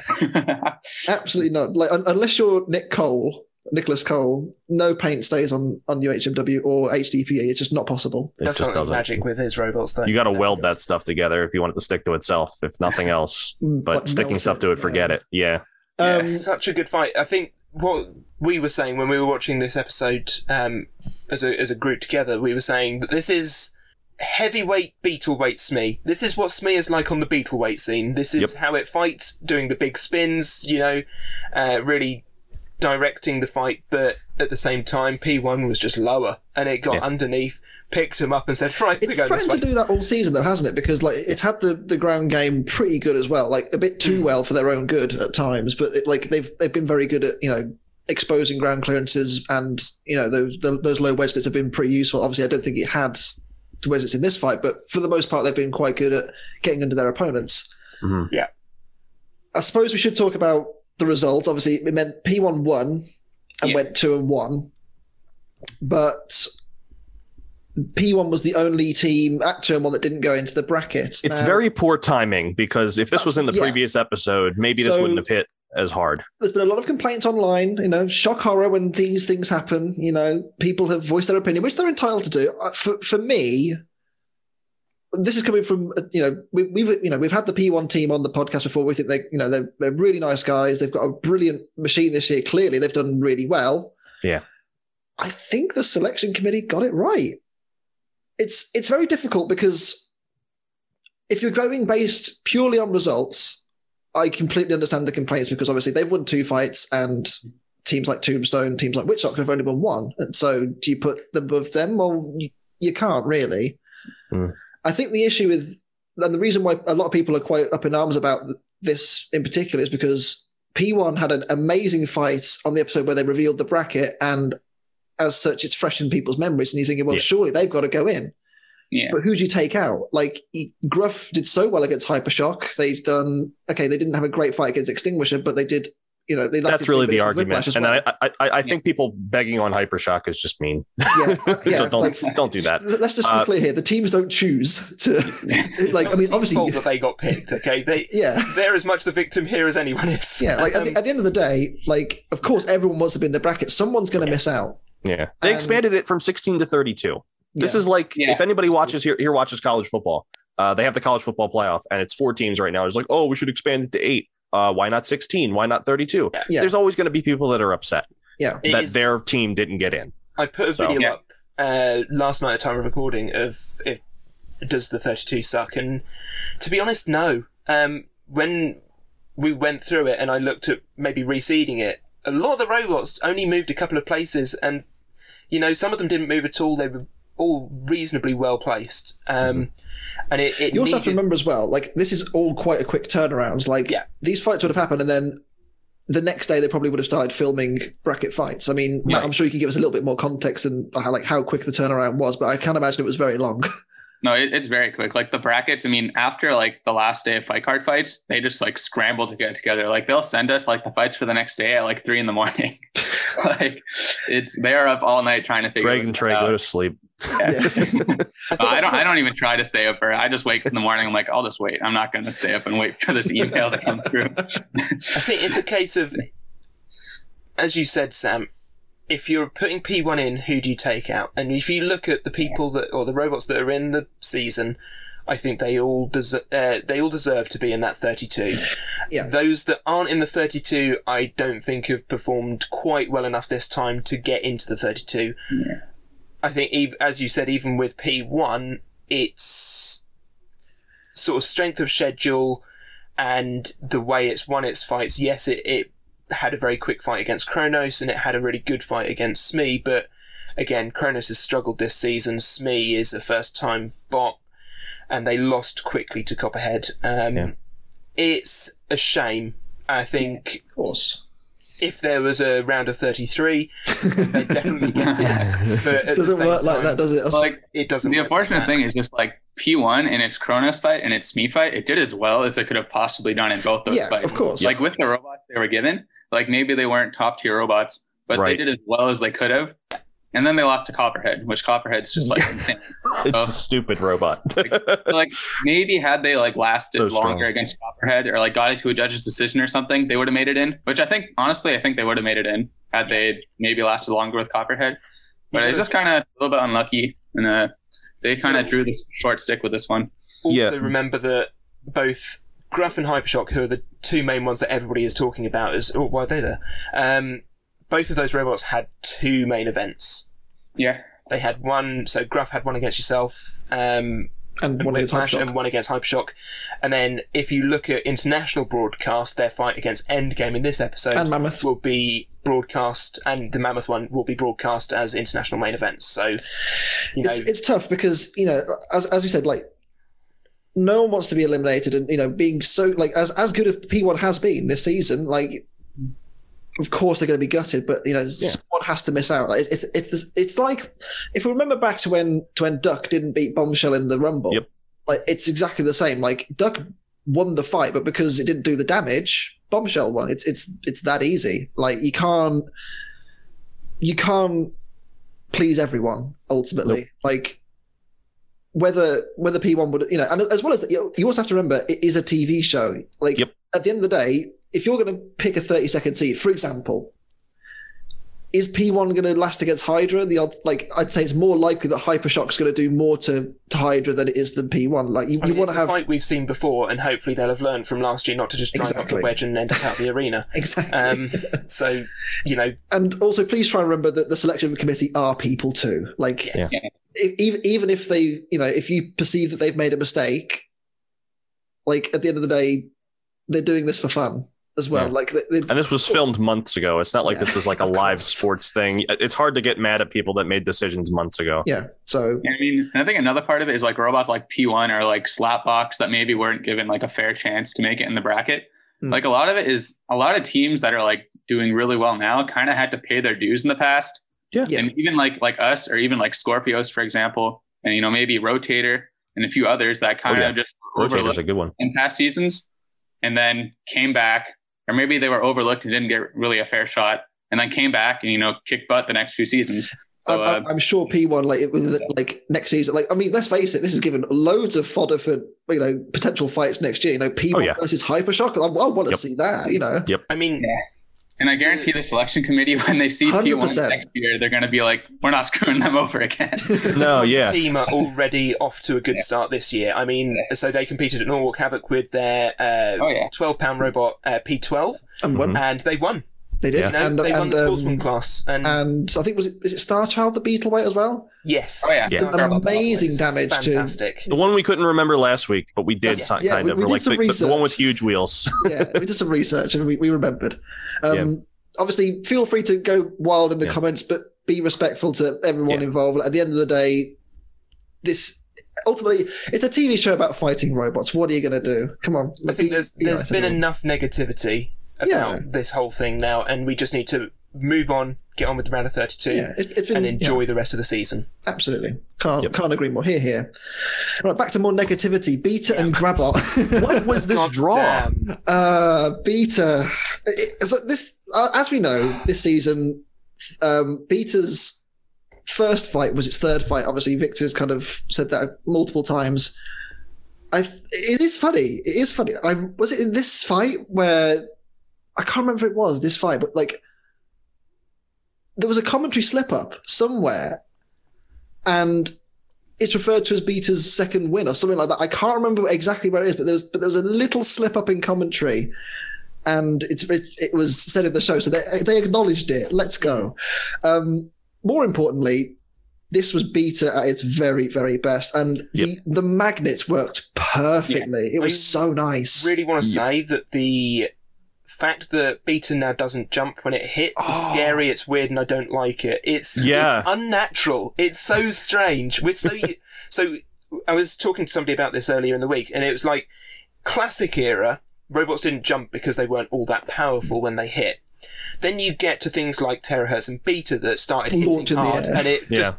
[laughs] Absolutely not. Like un- unless you're Nick Cole, Nicholas Cole, no paint stays on on UHMW or HDPE. It's just not possible. It That's just something doesn't. magic with his robots, though. You got to weld that stuff together if you want it to stick to itself. If nothing else, but Like sticking melt stuff to it, forget it. Yeah. Um, Such a good fight. I think what we were saying when we were watching this episode um, as a as a group together, we were saying that this is heavyweight beetleweight Smee. This is what Smee is like on the beetleweight scene. This is Yep. how it fights, doing the big spins. You know, uh, really directing the fight, but at the same time, P1 was just lower, and it got Yeah. underneath, picked him up, and said, "Right, It's we're going this threatened way." to do that all season, though, hasn't it? Because like it had the, the ground game pretty good as well, like a bit too Mm. well for their own good at times. But it, like they've they've been very good at you know exposing ground clearances, and you know those the, those low wedgelets have been pretty useful. Obviously, I don't think it had the wedgelets in this fight, but for the most part, they've been quite good at getting under their opponents. Mhm. I suppose we should talk about the result. Obviously, it meant P1 won and Yeah. went two and one, but P1 was the only team at turn one that didn't go into the bracket. It's Now, very poor timing because if this was in the Yeah. previous episode, maybe this So- wouldn't have hit as hard. There's been a lot of complaints online. You know, shock horror when these things happen. You know, people have voiced their opinion, which they're entitled to do. Uh, For for me, this is coming from uh, you know we, we've you know we've had the P1 team on the podcast before. We think they you know they're, they're really nice guys. They've got a brilliant machine this year. Clearly, they've done really well. Yeah. I think the selection committee got it right. It's it's very difficult because if you're going based purely on results, I completely understand the complaints because obviously they've won two fights and teams like Tombstone, teams like Witch Doctor have only won one. And so do you put them above them? Well, you, you can't really. Hmm. I think the issue with, and the reason why a lot of people are quite up in arms about this in particular is because P1 had an amazing fight on the episode where they revealed the bracket and as such, it's fresh in people's memories, and you're thinking, well, Yeah. surely they've got to go in. Yeah. But who do you take out? Like Gruff did so well against Hypershock. They've done okay. They didn't have a great fight against Extinguisher, but they did. You know, they That's really the minutes with Whiplash argument. And well. I, I, I I think people begging on Hypershock is just mean. yeah, uh, [laughs] yeah, don't, don't, like, don't do that. [laughs] let's just be Uh, clear here. The teams don't choose to. [laughs] like, I mean, It's obviously, fault that they got picked. Okay, they yeah, they're as much the victim here as anyone is. yeah. Like at, Um, the, at the end of the day, like of course everyone wants to be in the bracket. Someone's going to miss out. Yeah. They And- expanded it from 16 to 32. This Yeah. is like Yeah. if anybody watches here here watches college football, uh, they have the college football playoff, and it's four teams right now. It's like, oh, we should expand it to eight. Uh, why not sixteen? Why not thirty-two? Yeah. There's always going to be people that are upset yeah. That is- their team didn't get in. I put a So- video Yeah. up uh, last night at time of recording of if does the 32 suck and to be honest no um, when we went through it and I looked at maybe reseeding it a lot of the robots only moved a couple of places and you know some of them didn't move at all they were all reasonably well placed um, and it, it You also have to remember as well, like this is all quite a quick turnaround. Like Yeah. these fights would have happened, and then the next day they probably would have started filming bracket fights. I mean, Matt, I'm sure you can give us a little bit more context and how, like how quick the turnaround was, but I can't imagine it was very long. [laughs] No, it, it's very quick. Like the brackets, I mean, after like the last day of fight card fights, they just like scramble to get together. Like they'll send us like the fights for the next day at like three in the morning. [laughs] like it's they're up all night trying to figure Greg this and Trey out. go to sleep. Yeah. Yeah. Uh, [laughs] I don't I don't even try to stay up for it. I just wake up in the morning. I'm like, I'll just wait. I'm not gonna stay up and wait for this email to come through. I think it's a case of, as you said, Sam. If you're putting P1 in, who do you take out? And if you look at the people that or the robots that are in the season, I think they all deserve uh, they all deserve to be in that 32. Yeah. Those that aren't in the 32, I don't think have performed quite well enough this time to get into the 32. I think, as you said, even with P1, it's sort of strength of schedule and the way it's won its fights. Yes, it, it had a very quick fight against Kronos and it had a really good fight against Smee, but again, Kronos has struggled this season. Smee is a first time bot and they lost quickly to Copperhead. Um, Yeah. It's a shame. I think of course. If there was a round of 33, they definitely get it. [laughs] But at Doesn't same work like that, does it? That's- like It doesn't the work like unfortunate thing is just like P1 in its Kronos fight and its Smee fight, it did as well as it could have possibly done in both those yeah, fights. of course. Like with the robots they were given, like maybe they weren't top tier robots, but Right. they did as well as they could have. And then they lost to Copperhead, which Copperhead's just like [laughs] insane. It's Oh. a stupid robot. [laughs] So, like maybe had they like lasted So longer strong. against Copperhead or like got it to a judge's decision or something, they would have made it in. Which I think honestly, I think they would have made it in had they maybe lasted longer with Copperhead. But it's just kind of a little bit unlucky, and uh, they kind of drew this short stick with this one. Also, Yeah. remember that both Gruff and Hypershock, who are the two main ones that everybody is talking about, is oh, why are they there? Um, both of those robots had two main events. Yeah, They had one, so Gruff had one against yourself, um, and one against Whiplash, Hypershock. and one against Hypershock. And then if you look at international broadcast, their fight against Endgame in this episode and Mammoth. will be broadcast, and the Mammoth one will be broadcast as international main events. So, you know, it's, it's tough because you know as, as we said like no one wants to be eliminated and you know being so like as as good as p1 has been this season like of course they're going to be gutted but you know someone has to miss out. Like, it's it's this, it's like if we remember back to when to when duck didn't beat bombshell in the rumble Yep. like it's exactly the same. Like duck won the fight but because it didn't do the damage bombshell won. It's it's it's that easy. Like you can't you can't please everyone ultimately. Like whether whether P1 would you know, and as well as you you also have to remember it is a TV show. Like Yep. at the end of the day, if you're going to pick a 30 second seed, for example, is P1 going to last against Hydra? The odds, like I'd say, it's more likely that Hypershock's going to do more to, to Hydra than it is than P1. Like you, I you want it's to a fight we've seen before, and hopefully they'll have learned from last year not to just drive up the wedge and end up out the [laughs] arena. exactly. Um, so, you know, and also, please try and remember that the selection committee are people too. Like yes. Yeah. if, even even if they, you know, if you perceive that they've made a mistake, like at the end of the day, they're doing this for fun as well. Yeah. Like they, they, And this was filmed months ago. It's not like Yeah, this is like a live course. sports thing. It's hard to get mad at people that made decisions months ago. yeah. So I mean, and I think another part of it is like robots like P1 or like Slapbox that maybe weren't given like a fair chance to make it in the bracket. Hmm. Like a lot of it is a lot of teams that are like doing really well now kind of had to pay their dues in the past. Yeah. And even like like us or even like SkorpiOS, for example, and you know, maybe Rotator and a few others that kind of Oh, yeah. just Rotator's overlooked a good one. in past seasons and then came back, or maybe they were overlooked and didn't get really a fair shot, and then came back and you know kicked butt the next few seasons. So, I'm, uh, I'm sure P1 like it- like next season. Like I mean, let's face it, this is given loads of fodder for you know potential fights next year. You know, P1 Oh, yeah. versus Hypershock. I, I want to Yep. see that. You know, Yep. I mean, And I guarantee the selection committee, [laughs] when they see P1 100%. next year, they're going to be like, we're not screwing them over again. [laughs] No, yeah. team are already off to a good start this year. I mean, so they competed at Norwalk Havoc with their uh, Oh, yeah. 12 pound robot uh, P12, and won. and they won. They did. You know, And, they won and, the sportsman um, class. And, and I think was it is it Star Child the beetle weight as well? yes, Oh, yeah. Yeah. Sorry about that. Amazing damage to fantastic. The one we couldn't remember last week, but we did Yes. si- Yeah, kind we- of. we did like some the, the- the one with huge wheels. [laughs] yeah, we did some research and we, we remembered. Um, Obviously, feel free to go wild in the Yeah. comments, but be respectful to everyone Yeah. involved. At the end of the day, this ultimately it's a TV show about fighting robots. What are you going to do? Come on, I think be- there's be there's nice, been enough negativity about Yeah. this whole thing now, and we just need to move on, get on with the round of 32, Yeah, it, it's been and yeah. enjoy the rest of the season. Absolutely. Can't Yep. can't agree more. Here, here. Right, back to more negativity. Beta and Grabbot. [laughs] what was this God draw? damn. uh, Beta. It, so this, uh, as we know, this season, um, Beta's first fight was its third fight. Obviously, Victor's kind of said that multiple times. I. It is funny. It is funny. I was it in this fight where I can't remember if it was this fight, but like there was a commentary slip up somewhere, and it's referred to as Beta's second win or something like that. I can't remember exactly where it is, but there was but there was a little slip up in commentary, and it's it, it was said in the show, so they they acknowledged it. Let's go. Um, more importantly. This was Beta at its very, very best, and the, the magnets worked perfectly. It was I so nice. really want to Yep. say that the fact that Beta now doesn't jump when it hits is Oh. scary. It's weird, and I don't like it. It's Yeah. it's unnatural. It's so strange. We're so [laughs] so. I was talking to somebody about this earlier in the week, and it was like classic era. Robots didn't jump because they weren't all that powerful when they hit. Then you get to things like Terrorhurtz and beta that started hitting Launch in the hard, and it just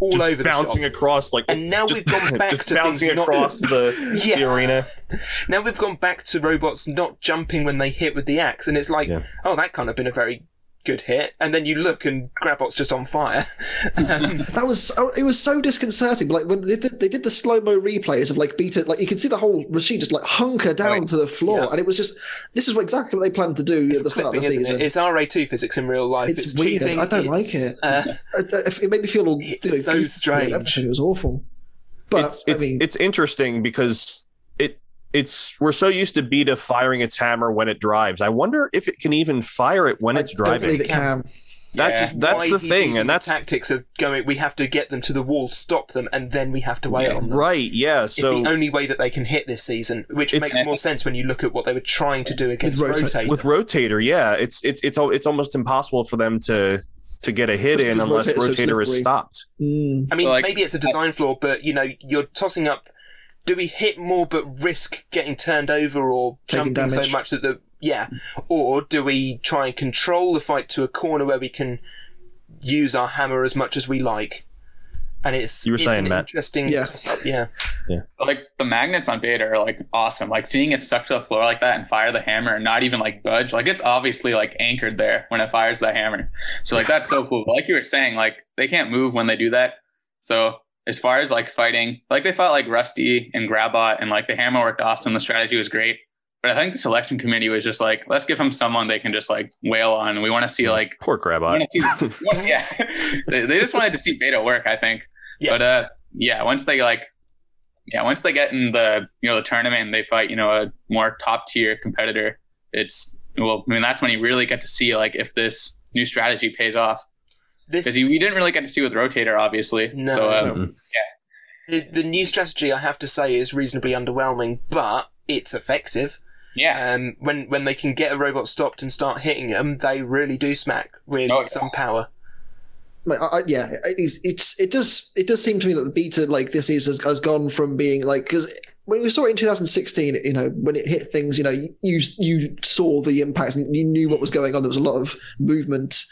all Just over the bouncing shop. across like And now just- we've gone [laughs] back to bouncing things not- across the, [laughs] Yeah. the arena. Now we've gone back to robots not jumping when they hit with the axe, and it's like, Yeah. oh, that can't have been a very good hit. And then you look, and Grabbot's just on fire. um, [laughs] That was so, it was so disconcerting. Like when they did, they did the slow mo replays of like Beta, like you could see the whole machine just like hunker down Right. to the floor, Yeah. and it was just this is exactly what they planned to do it's at the start of the season. it? It's RA2 physics in real life. It's It's, weird. cheating. I don't like it. Uh, It, it- it made me feel all It's you know, so strange. It was awful. But it's I mean, it's interesting because it it's we're so used to Beta firing its hammer when it drives. I wonder if it can even fire it when I it's don't driving. believe it can. That's Yeah. that's why the thing, using and the that's tactics of going. We have to get them to the wall, stop them, and then we have to wait Yeah. on them. right. Yeah. It's So the only way that they can hit this season, which It's- makes more sense when you look at what they were trying to do against With Rota- Rotator. with rotator, yeah, it's it's it's it's almost impossible for them to to get a hit in unless Rotator, so is stopped. Mm. I mean, Like- maybe it's a design flaw, but you know, you're tossing up. Do we hit more but risk getting turned over or Taking jumping damage. so much that the yeah, or do we try and control the fight to a corner where we can use our hammer as much as we like? And it's You were it's saying, an Matt. interesting Yeah. toss-up, yeah. like the magnets on beta are like awesome. Like seeing it stuck to the floor like that and fire the hammer and not even like budge. Like it's obviously like anchored there when it fires the hammer. So like that's so cool. Like you were saying, like they can't move when they do that. So as far as like fighting, like they fought like Rusty and Grabbot and like the hammer worked awesome. The strategy was great. But I think the selection committee was just like, let's give them someone they can just like wail on. We want to see like Poor I Grabbot. want see, [laughs] well, yeah, they, they just wanted to see beta work, I think. Yeah. But uh, yeah, once they like, yeah, once they get in the you know the tournament and they fight you know a more top tier competitor, it's well, I mean that's when you really get to see like if this new strategy pays off This because we didn't really get to see with rotator obviously. No. So uh, Mm-mm. the, the new strategy, I have to say, is reasonably underwhelming, but it's effective. yeah, Um, when when they can get a robot stopped and start hitting them, they really do smack with Oh, yeah. some power. Like, I, I, yeah, it's, it's it does it does seem to me that the beta like this is has, has gone from being like because when we saw it in 2016, you know, when it hit things, you know, you you saw the impact and you knew what was going on. There was a lot of movement.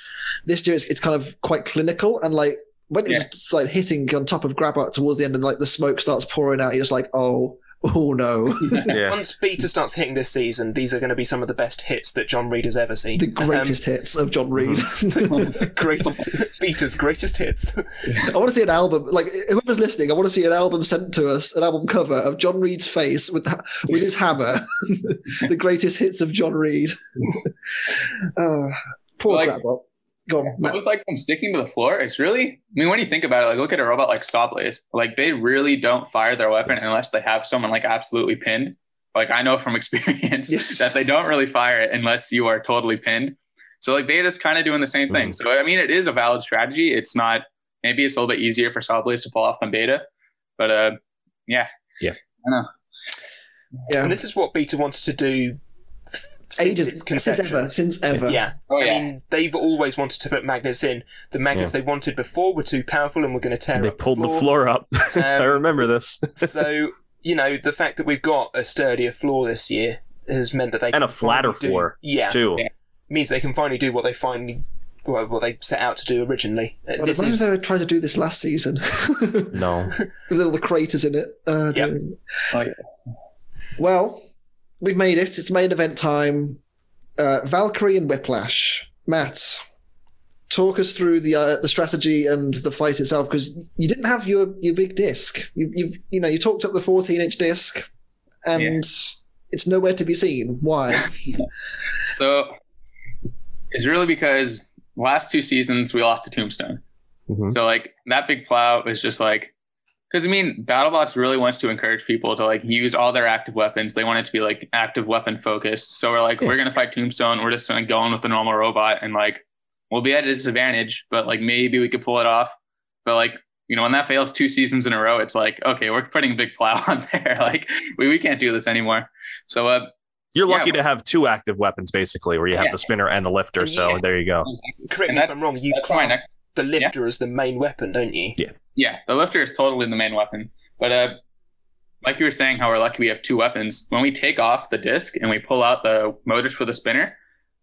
This year, it's, it's kind of quite clinical and like when it Yeah. started hitting on top of Grabbot towards the end and like the smoke starts pouring out, you're just like, oh, Oh no, [laughs] Yeah. Once beta starts hitting this season, these are going to be some of the best hits that John Reid has ever seen. the greatest hits of John Reid. Um, [laughs] the greatest beta's greatest hits. I want to see an album. Like whoever's listening, I want to see an album sent to us, an album cover of John Reid's face with the, with his hammer, [laughs] the greatest hits of John Reid. oh, poor Like- Grabbot. Go on, But Matt. with like them sticking to the floor, it's really. I mean, when you think about it, like look at a robot like Sawblaze. Like they really don't fire their weapon unless they have someone like absolutely pinned. Like I know from [laughs] experience Yes. that they don't really fire it unless you are totally pinned. So like Beta's kind of doing the same thing. So I mean, it is a valid strategy. It's not. Maybe it's a little bit easier for Sawblaze to pull off than Beta, but uh, yeah, Yeah. I know. Yeah, And this is what beta wanted to do since ages its since ever, since ever. Yeah. Oh I mean, they've always wanted to put magnets in. The magnets they wanted before were too powerful and were going to tear They up pulled the floor up. [laughs] I Um, remember this. [laughs] so you know the fact that we've got a sturdier floor this year has meant that they And can a flatter finally do- floor, Yeah, Too. Yeah. means they can finally do what they finally well, what they set out to do originally. Uh, Well, this imagine is if they tried to do this last season [laughs] No. with all the craters in it. Uh, Yep. doing- Oh, yeah. Well, we've made it. It's main event time. Uh, Valkyrie and Whiplash. Matt, talk us through the uh, the strategy and the fight itself because you didn't have your your big disc. You you you know you talked up the 14 inch disc, and Yeah. it's nowhere to be seen. Why? [laughs] So it's really because last two seasons we lost to Tombstone. Mhm. So like that big plow was just like because I mean BattleBots really wants to encourage people to like use all their active weapons. They want it to be like active weapon focused. So we're like Yeah. we're gonna fight Tombstone. We're just gonna go in with the normal robot and like we'll be at a disadvantage, but like maybe we could pull it off. But like you know when that fails two seasons in a row, it's like okay we're putting a big plow [laughs] on there. like we, we can't do this anymore. So uh You're lucky well- to have two active weapons, basically, where you have Yeah. the spinner and the lifter. So Yeah. there you go. correct me if I'm wrong. You that's my class next the lifter as the main weapon, don't you? Yeah. Yeah, the lifter is totally the main weapon. But uh, like you were saying, how we're lucky we have two weapons. When we take off the disc and we pull out the motors for the spinner,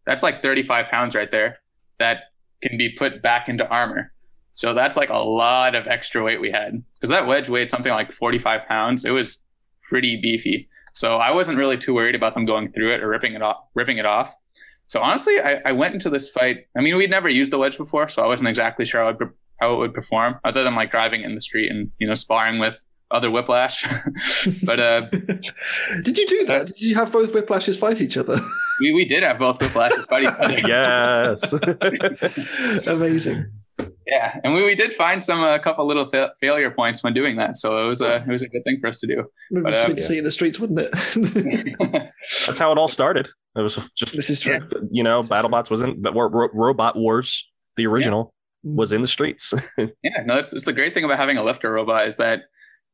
that's like 35 pounds right there that can be put back into armor. So that's like a lot of extra weight we had because that wedge weighed something like 45 pounds. It was pretty beefy. So I wasn't really too worried about them going through it or ripping it off. Ripping it off. So honestly, I, I went into this fight. I mean, we'd never used the wedge before, so I wasn't exactly sure how it, would- how it would perform, other than like driving in the street and you know sparring with other whiplash. [laughs] but uh, [laughs] Did you do that? Did you have both Whiplashes fight each other? we, we did have both whiplashes fight each [laughs] other. yes. Amazing. Yeah, and we, we did find some a couple little fa- failure points when doing that, so it was a it was a good thing for us to do. Would But, be uh, to see in the streets, wouldn't it? [laughs] That's how it all started. It was just this is true. you know, BattleBots wasn't, but Ro- Ro- Robot Wars, the original, was in the streets. [laughs] Yeah, no, that's, that's the great thing about having a lifter robot is that,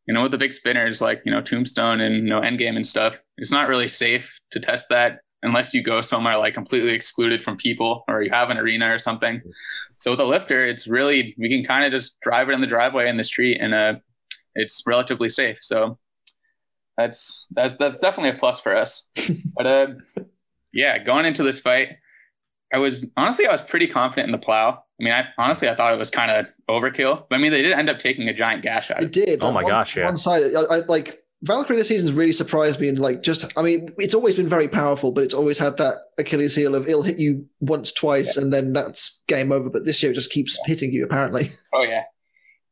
you know, with the big spinners like, you know, Tombstone and, you know, Endgame and stuff, it's not really safe to test that unless you go somewhere like completely excluded from people or you have an arena or something. So with a lifter, it's really, we can kind of just drive it in the driveway in the street and uh, it's relatively safe. So that's, that's, that's definitely a plus for us. [laughs] but uh, yeah, going into this fight, I was honestly I was pretty confident in the plow. I mean, I honestly I thought it was kind of overkill. But I mean, they did end up taking a giant gash out. It did. Oh Like, my one- gosh, yeah. One side, I, I like Valkyrie this season's really surprised me and like just I mean, it's always been very powerful, but it's always had that Achilles heel of it'll hit you once, twice, and then that's game over. But this year it just keeps hitting you apparently. Oh yeah.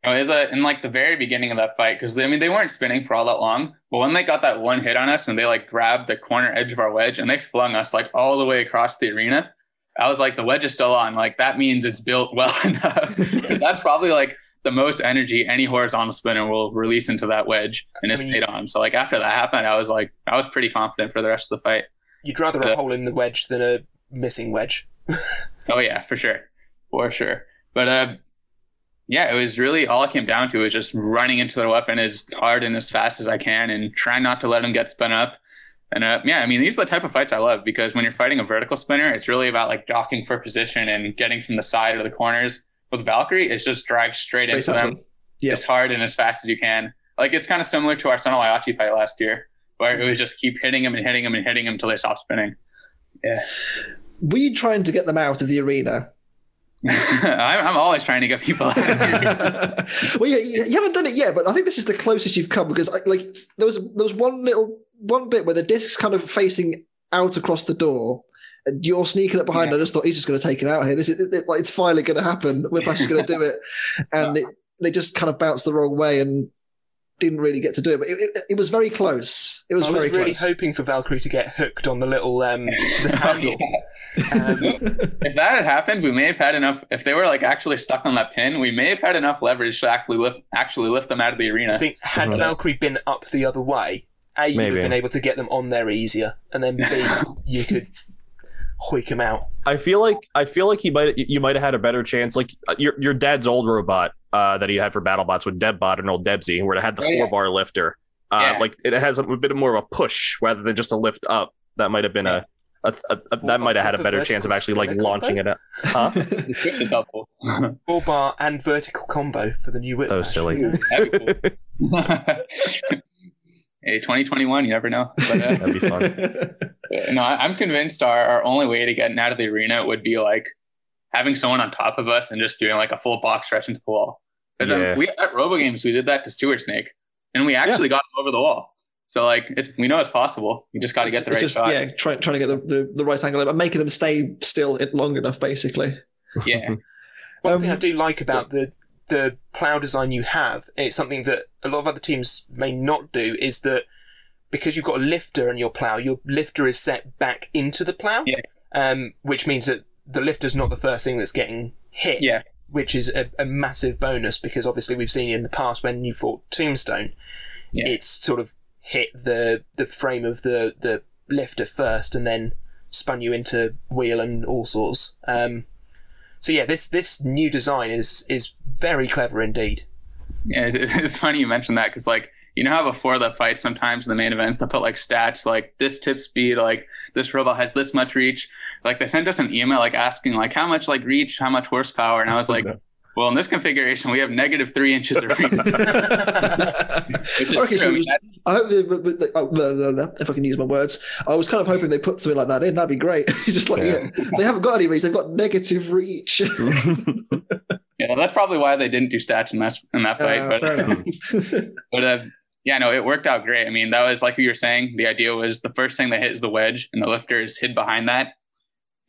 Oh, no, in, like the very beginning of that fight, because I mean they weren't spinning for all that long, but when they got that one hit on us and they like grabbed the corner edge of our wedge and they flung us like all the way across the arena, I was like, the wedge is still on. Like that means it's built well [laughs] enough. that's probably like the most energy any horizontal spinner will release into that wedge, and it I mean, stayed on. So like after that happened, I was like, I was pretty confident for the rest of the fight. You'd rather Yeah. a hole in the wedge than a missing wedge. [laughs] Oh yeah, for sure, for sure. But uh, yeah, it was really all it came down to was just running into the weapon as hard and as fast as I can, and trying not to let them get spun up. And uh, yeah, I mean these are the type of fights I love because when you're fighting a vertical spinner, it's really about like docking for position and getting from the side or the corners. With Valkyrie, it's just drive straight, into at them, Yeah. as hard and as fast as you can. Like it's kind of similar to our Son of Whyachi fight last year, where it was just keep hitting them and hitting them and hitting them until they stop spinning. Yeah. Were you trying to get them out of the arena? [laughs] I'm, I'm always trying to get people out [laughs] well, yeah, you, you haven't done it yet, but I think this is the closest you've come because, like, there was there was one little one bit where the disc's kind of facing out across the door, and you're sneaking up behind. Yeah. I just thought he's just going to take it out here. This is it, like it's finally going to happen. Whiplash is going to do it, and it, they just kind of bounced the wrong way and didn't really get to do it. But it, it, it was very close. It was I very was really close. hoping for Valkyrie to get hooked on the little um, the [laughs] handle. Um, if that had happened, we may have had enough. If they were like actually stuck on that pin, we may have had enough leverage to actually lift actually lift them out of the arena. I think had Right. Valkyrie been up the other way, A, you'd have been able to get them on there easier, and then B, [laughs] you could hoik him out. I feel like I feel like he might you might have had a better chance. Like uh, your your dad's old robot uh, that he had for BattleBots with Debbot and old Debsy, where it had the Oh, yeah. four bar lifter. Uh, Yeah. Like it has a, bit more of a push rather than just a lift up. That might have been a, a, a, a that might have had a better chance of actually like spinner launching it. Up. Huh? [laughs] The swift is helpful. [laughs] Four bar and vertical combo for the new Whiplash. So silly. [laughs] That'd be cool. hey, 2021, you never know. [laughs] But, uh, That'd be fun. [laughs] no, I- I'm convinced our, our only way to get out of the arena would be like having someone on top of us and just doing like a full box stretch into the wall. Because Yeah. we at RoboGames we did that to Sewer Snake, and we actually got him over the wall. So like it's we know it's possible. You just got to get the It's right just shot. yeah, trying trying to get the, the, the right angle and making them stay still it long enough, basically. Yeah. [laughs] One Um, thing I do like about the the plow design you have, it's something that a lot of other teams may not do, is that because you've got a lifter in your plow, your lifter is set back into the plow, Yeah. um, which means that the lifter's not the first thing that's getting hit. Yeah. Which is a, a massive bonus because obviously we've seen in the past when you fought Tombstone, Yeah. it's sort of hit the the frame of the the lifter first and then spun you into wheel and all sorts. Um, so yeah, this this new design is is very clever indeed. Yeah, [laughs] it's funny you mentioned that because like you know how before the fight sometimes in the main events they put like stats like this tip speed like this robot has this much reach? Like they sent us an email like asking like how much like reach how much horsepower? And I was like [laughs] well in this configuration we have negative three inches of reach [laughs] Okay, so I was- I hope they, but- but- oh, blah, blah, blah, if I can use my words, I was kind of hoping they put something like that in. That'd be great. It's [laughs] just like, Yeah. yeah. they haven't got any reach. They've got negative reach. [laughs] yeah that's probably why they didn't do stats in that in that fight Uh, but. But uh, yeah, no, it worked out great. I mean, that was like you were saying. The idea was the first thing that hit is the wedge, and the lifter is hid behind that.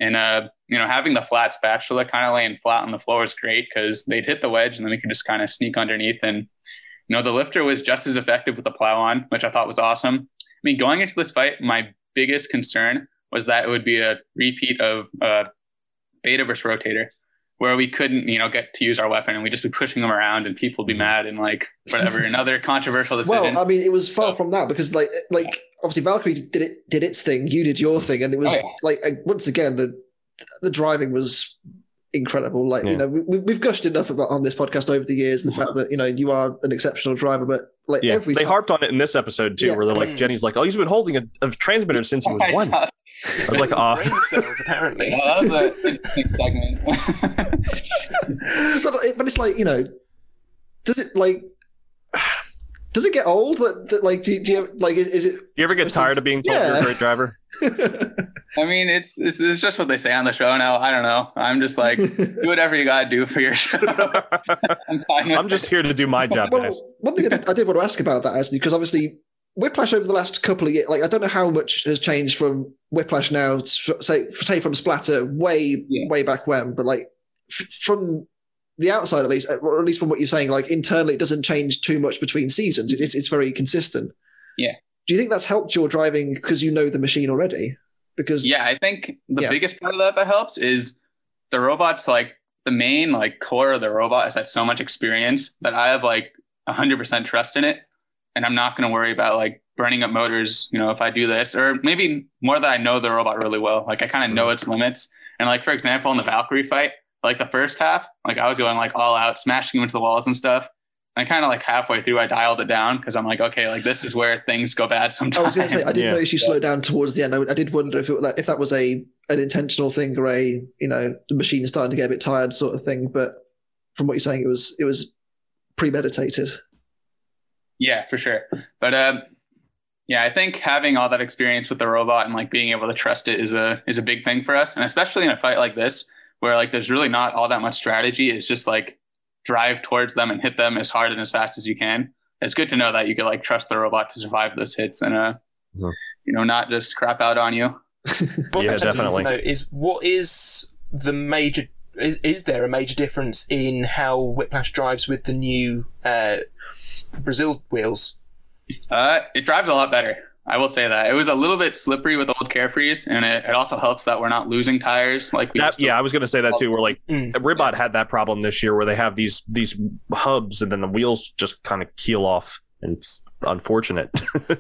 And uh, you know, having the flat spatula kind of laying flat on the floor is great because they'd hit the wedge, and then we could just kind of sneak underneath. And you know, the lifter was just as effective with the plow on, which I thought was awesome. I mean, going into this fight, my biggest concern was that it would be a repeat of uh, beta versus rotator, where we couldn't, you know, get to use our weapon, and we'd just be pushing them around, and people would be mad and like whatever. [laughs] Another controversial decision. well, I mean, it was far So- from that because, like, like obviously Valkyrie did it, did its thing. You did your thing, and it was Oh, yeah. like uh, once again the the driving was incredible. Like Yeah. you know, we, we've gushed enough about on this podcast over the years the fact that you know you are an exceptional driver, but like yeah, every they time- harped on it in this episode too, Yeah. where they're like, Mm. Jenny's like, "Oh, he's been holding a, a transmitter since he was [laughs] one." Thought- I was like, "Ah." brain cells apparently. Well, that was an [laughs] interesting segment. but but it's like you know, does it like does it get old? That, that like do you, do you like is, is it? Do you ever get tired of being told you're a great driver? [laughs] I mean, it's, it's it's just what they say on the show now. I don't know. I'm just like, do whatever you gotta do for your show. [laughs] I'm I'm just here to do my job, well, guys. one thing I did, I did want to ask about that actually, because obviously Whiplash over the last couple of years, like I don't know how much has changed from Whiplash now, to, say say from Splatter way Yeah. way back when, but like f- from the outside at least, uh, or at least from what you're saying, like internally it doesn't change too much between seasons. It- It's it's very consistent. Yeah. Do you think that's helped your driving because you know the machine already? Because Yeah, I think the Yeah. biggest part of that that helps is the robot's like the main like core of the robot has had so much experience that I have like hundred percent trust in it, and I'm not going to worry about like burning up motors. You know, if I do this, or maybe more that I know the robot really well. Like I kind of know mm-hmm. its limits, and like for example, in the Valkyrie fight, like the first half, like I was going like all out, smashing into the walls and stuff. And kind of like halfway through, I dialed it down because I'm like, okay, like this is where things go bad sometimes. I was going to say I did Yeah. notice you slowed down towards the end. I, I did wonder if it, like, if that was a an intentional thing or a you know the machine's starting to get a bit tired sort of thing. But from what you're saying, it was it was premeditated. Yeah, for sure. But um, yeah, I think having all that experience with the robot and like being able to trust it is a is a big thing for us, and especially in a fight like this where like there's really not all that much strategy. It's just like drive towards them and hit them as hard and as fast as you can. It's good to know that you can like trust the robot to survive those hits and uh, Mhm. you know, not just crap out on you. [laughs] Yeah, definitely. know is what is the major? Is, is there a major difference in how Whiplash drives with the new uh, Brazil wheels? Uh, it drives a lot better. I will say that it was a little bit slippery with old carefrees, and it, it also helps that we're not losing tires like we. That, yeah, I was going to say that too. Where like Mm. Ribbot had that problem this year, where they have these these hubs, and then the wheels just kind of keel off, and it's unfortunate. [laughs]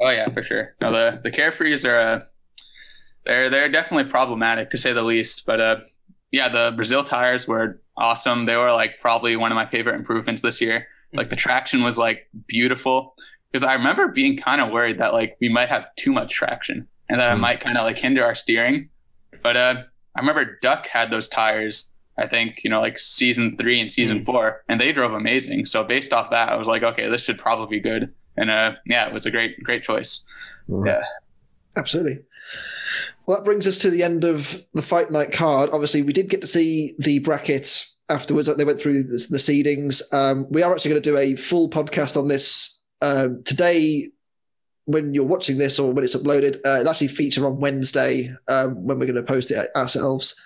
Oh yeah, for sure. No, the the carefrees are uh, they're they're definitely problematic to say the least. But uh, yeah, the Brazil tires were awesome. They were like probably one of my favorite improvements this year. Like the traction was like beautiful because I remember being kind of worried that like we might have too much traction and that it Hmm. might kind of like hinder our steering. But uh, I remember Duck had those tires. I think you know like season three and season four, and they drove amazing. So based off that, I was like, okay, this should probably be good. And uh, yeah, it was a great great choice. Yeah. Absolutely. Well, that brings us to the end of the fight night card. Obviously, we did get to see the bracket afterwards. They went through the, the seedings. Um, we are actually going to do a full podcast on this um, today. When you're watching this or when it's uploaded, uh, it'll actually feature on Wednesday um, when we're going to post it ourselves.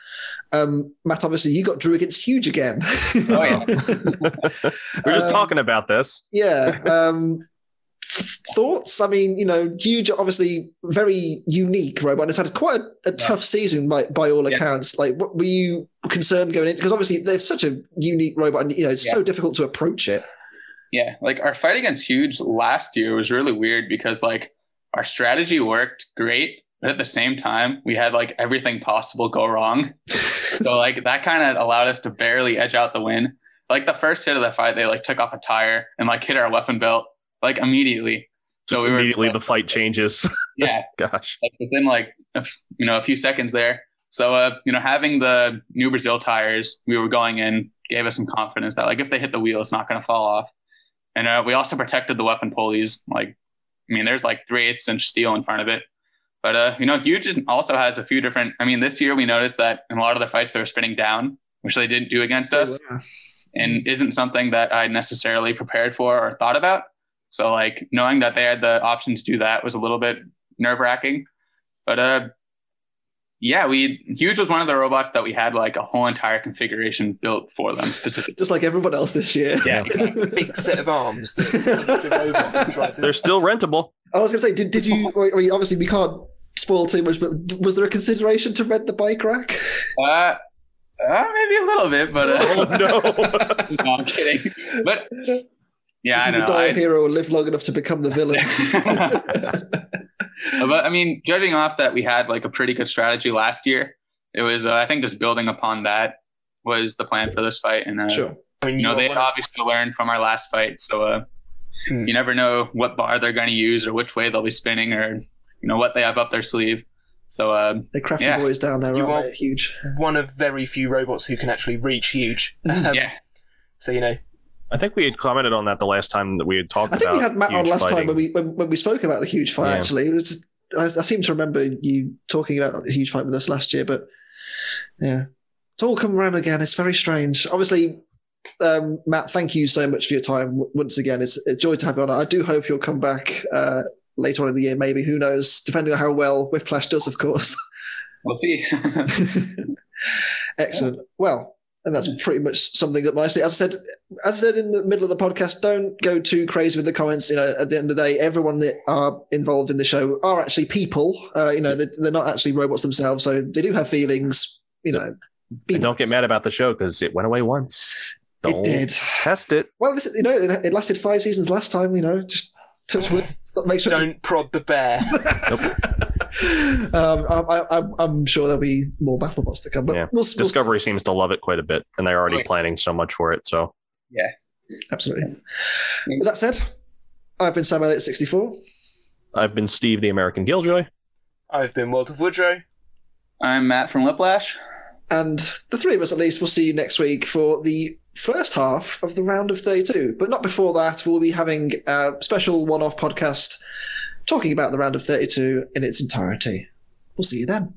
Um, Matt, obviously, you got Drew against Huge again. Oh, yeah. [laughs] [laughs] We're just Um, talking about this. yeah. Um, thoughts? I mean, you know, huge, obviously very unique robot. And it's had quite a, a tough season by, by all Yeah. accounts. Like, what were you concerned going in? Because obviously, they're such a unique robot, and you know, it's Yeah. so difficult to approach it. Yeah, like our fight against Huge last year was really weird because like our strategy worked great, but at the same time we had like everything possible go wrong. [laughs] so like that kind of allowed us to barely edge out the win. Like the first hit of the fight, they like took off a tire and like hit our weapon belt like immediately. Just So we were immediately the fight changes. [laughs] yeah, Gosh. like within like a f- you know a few seconds there. So uh, you know having the new Brazil tires, we were going in gave us some confidence that like if they hit the wheel, it's not going to fall off. And uh, we also protected the weapon pulleys. Like I mean, there's like three eighths inch steel in front of it. But uh, you know, Huge also has a few different. I mean, this year we noticed that in a lot of the fights they were spinning down, which they didn't do against us and isn't something that I necessarily prepared for or thought about. So like knowing that they had the option to do that was a little bit nerve wracking. But uh yeah, we Huge was one of the robots that we had like a whole entire configuration built for them specifically. Just like everyone else this year. Yeah. [laughs] Big set of arms. That the robot can drive They're still rentable. I was going to say, did, did you? I mean, obviously, we can't spoil too much, but was there a consideration to rent the bike rack? Uh, uh maybe a little bit, but uh, Oh no. [laughs] no, I'm kidding. But yeah, I the know. die I- hero will live long enough to become the villain. [laughs] [laughs] but I mean, judging off that we had like a pretty good strategy last year, it was uh, I think just building upon that was the plan for this fight, and uh, sure. I mean, you know they one of- obviously learned from our last fight, so uh, Hmm. you never know what bar they're going to use or which way they'll be spinning or you know what they have up their sleeve. So uh, The crafty Yeah. boys down there You aren't are- they? huge. one of very few robots who can actually reach huge. [laughs] Um, yeah, So you know, I think we had commented on that the last time that we had talked about. I think about. we had Matt on huge last time when we when, when we spoke about the huge fight. Yeah. Actually, it was just, I, I seem to remember you talking about the huge fight with us last year, but yeah, it's all come around again. It's very strange. Obviously, um, Matt, thank you so much for your time once again. It's a joy to have you on. I do hope you'll come back uh, later on in the year. Maybe who knows? Depending on how well Whiplash does, of course. we'll see. [laughs] [laughs] Excellent. Well, and that's pretty much something that nicely. As I said, as I said in the middle of the podcast, don't go too crazy with the comments. You know, at the end of the day, everyone that are involved in the show are actually people. Uh, you know, they're, they're not actually robots themselves, so they do have feelings. You know, be And don't get mad about the show because it went away once. It Don't did. test it. Well, listen, you know, it, it lasted five seasons last time. You know, just touch wood. Make sure. don't prod the bear. Um, I, I, I'm- I'm sure there'll be more battle bots to come, but Yeah. we'll, we'll Discovery seems to love it quite a bit, and they're already yeah. planning so much for it. So yeah, absolutely. With that said, I've been Sam Elliott, 64. I've been Steve, the American Killjoy. I've been World of Woodrow. I'm Matt from Whiplash. And the three of us, at least, will see you next week for the first half of the round of 32. But not before that, we'll be having a special one off podcast talking about the round of 32 in its entirety. We'll see you then.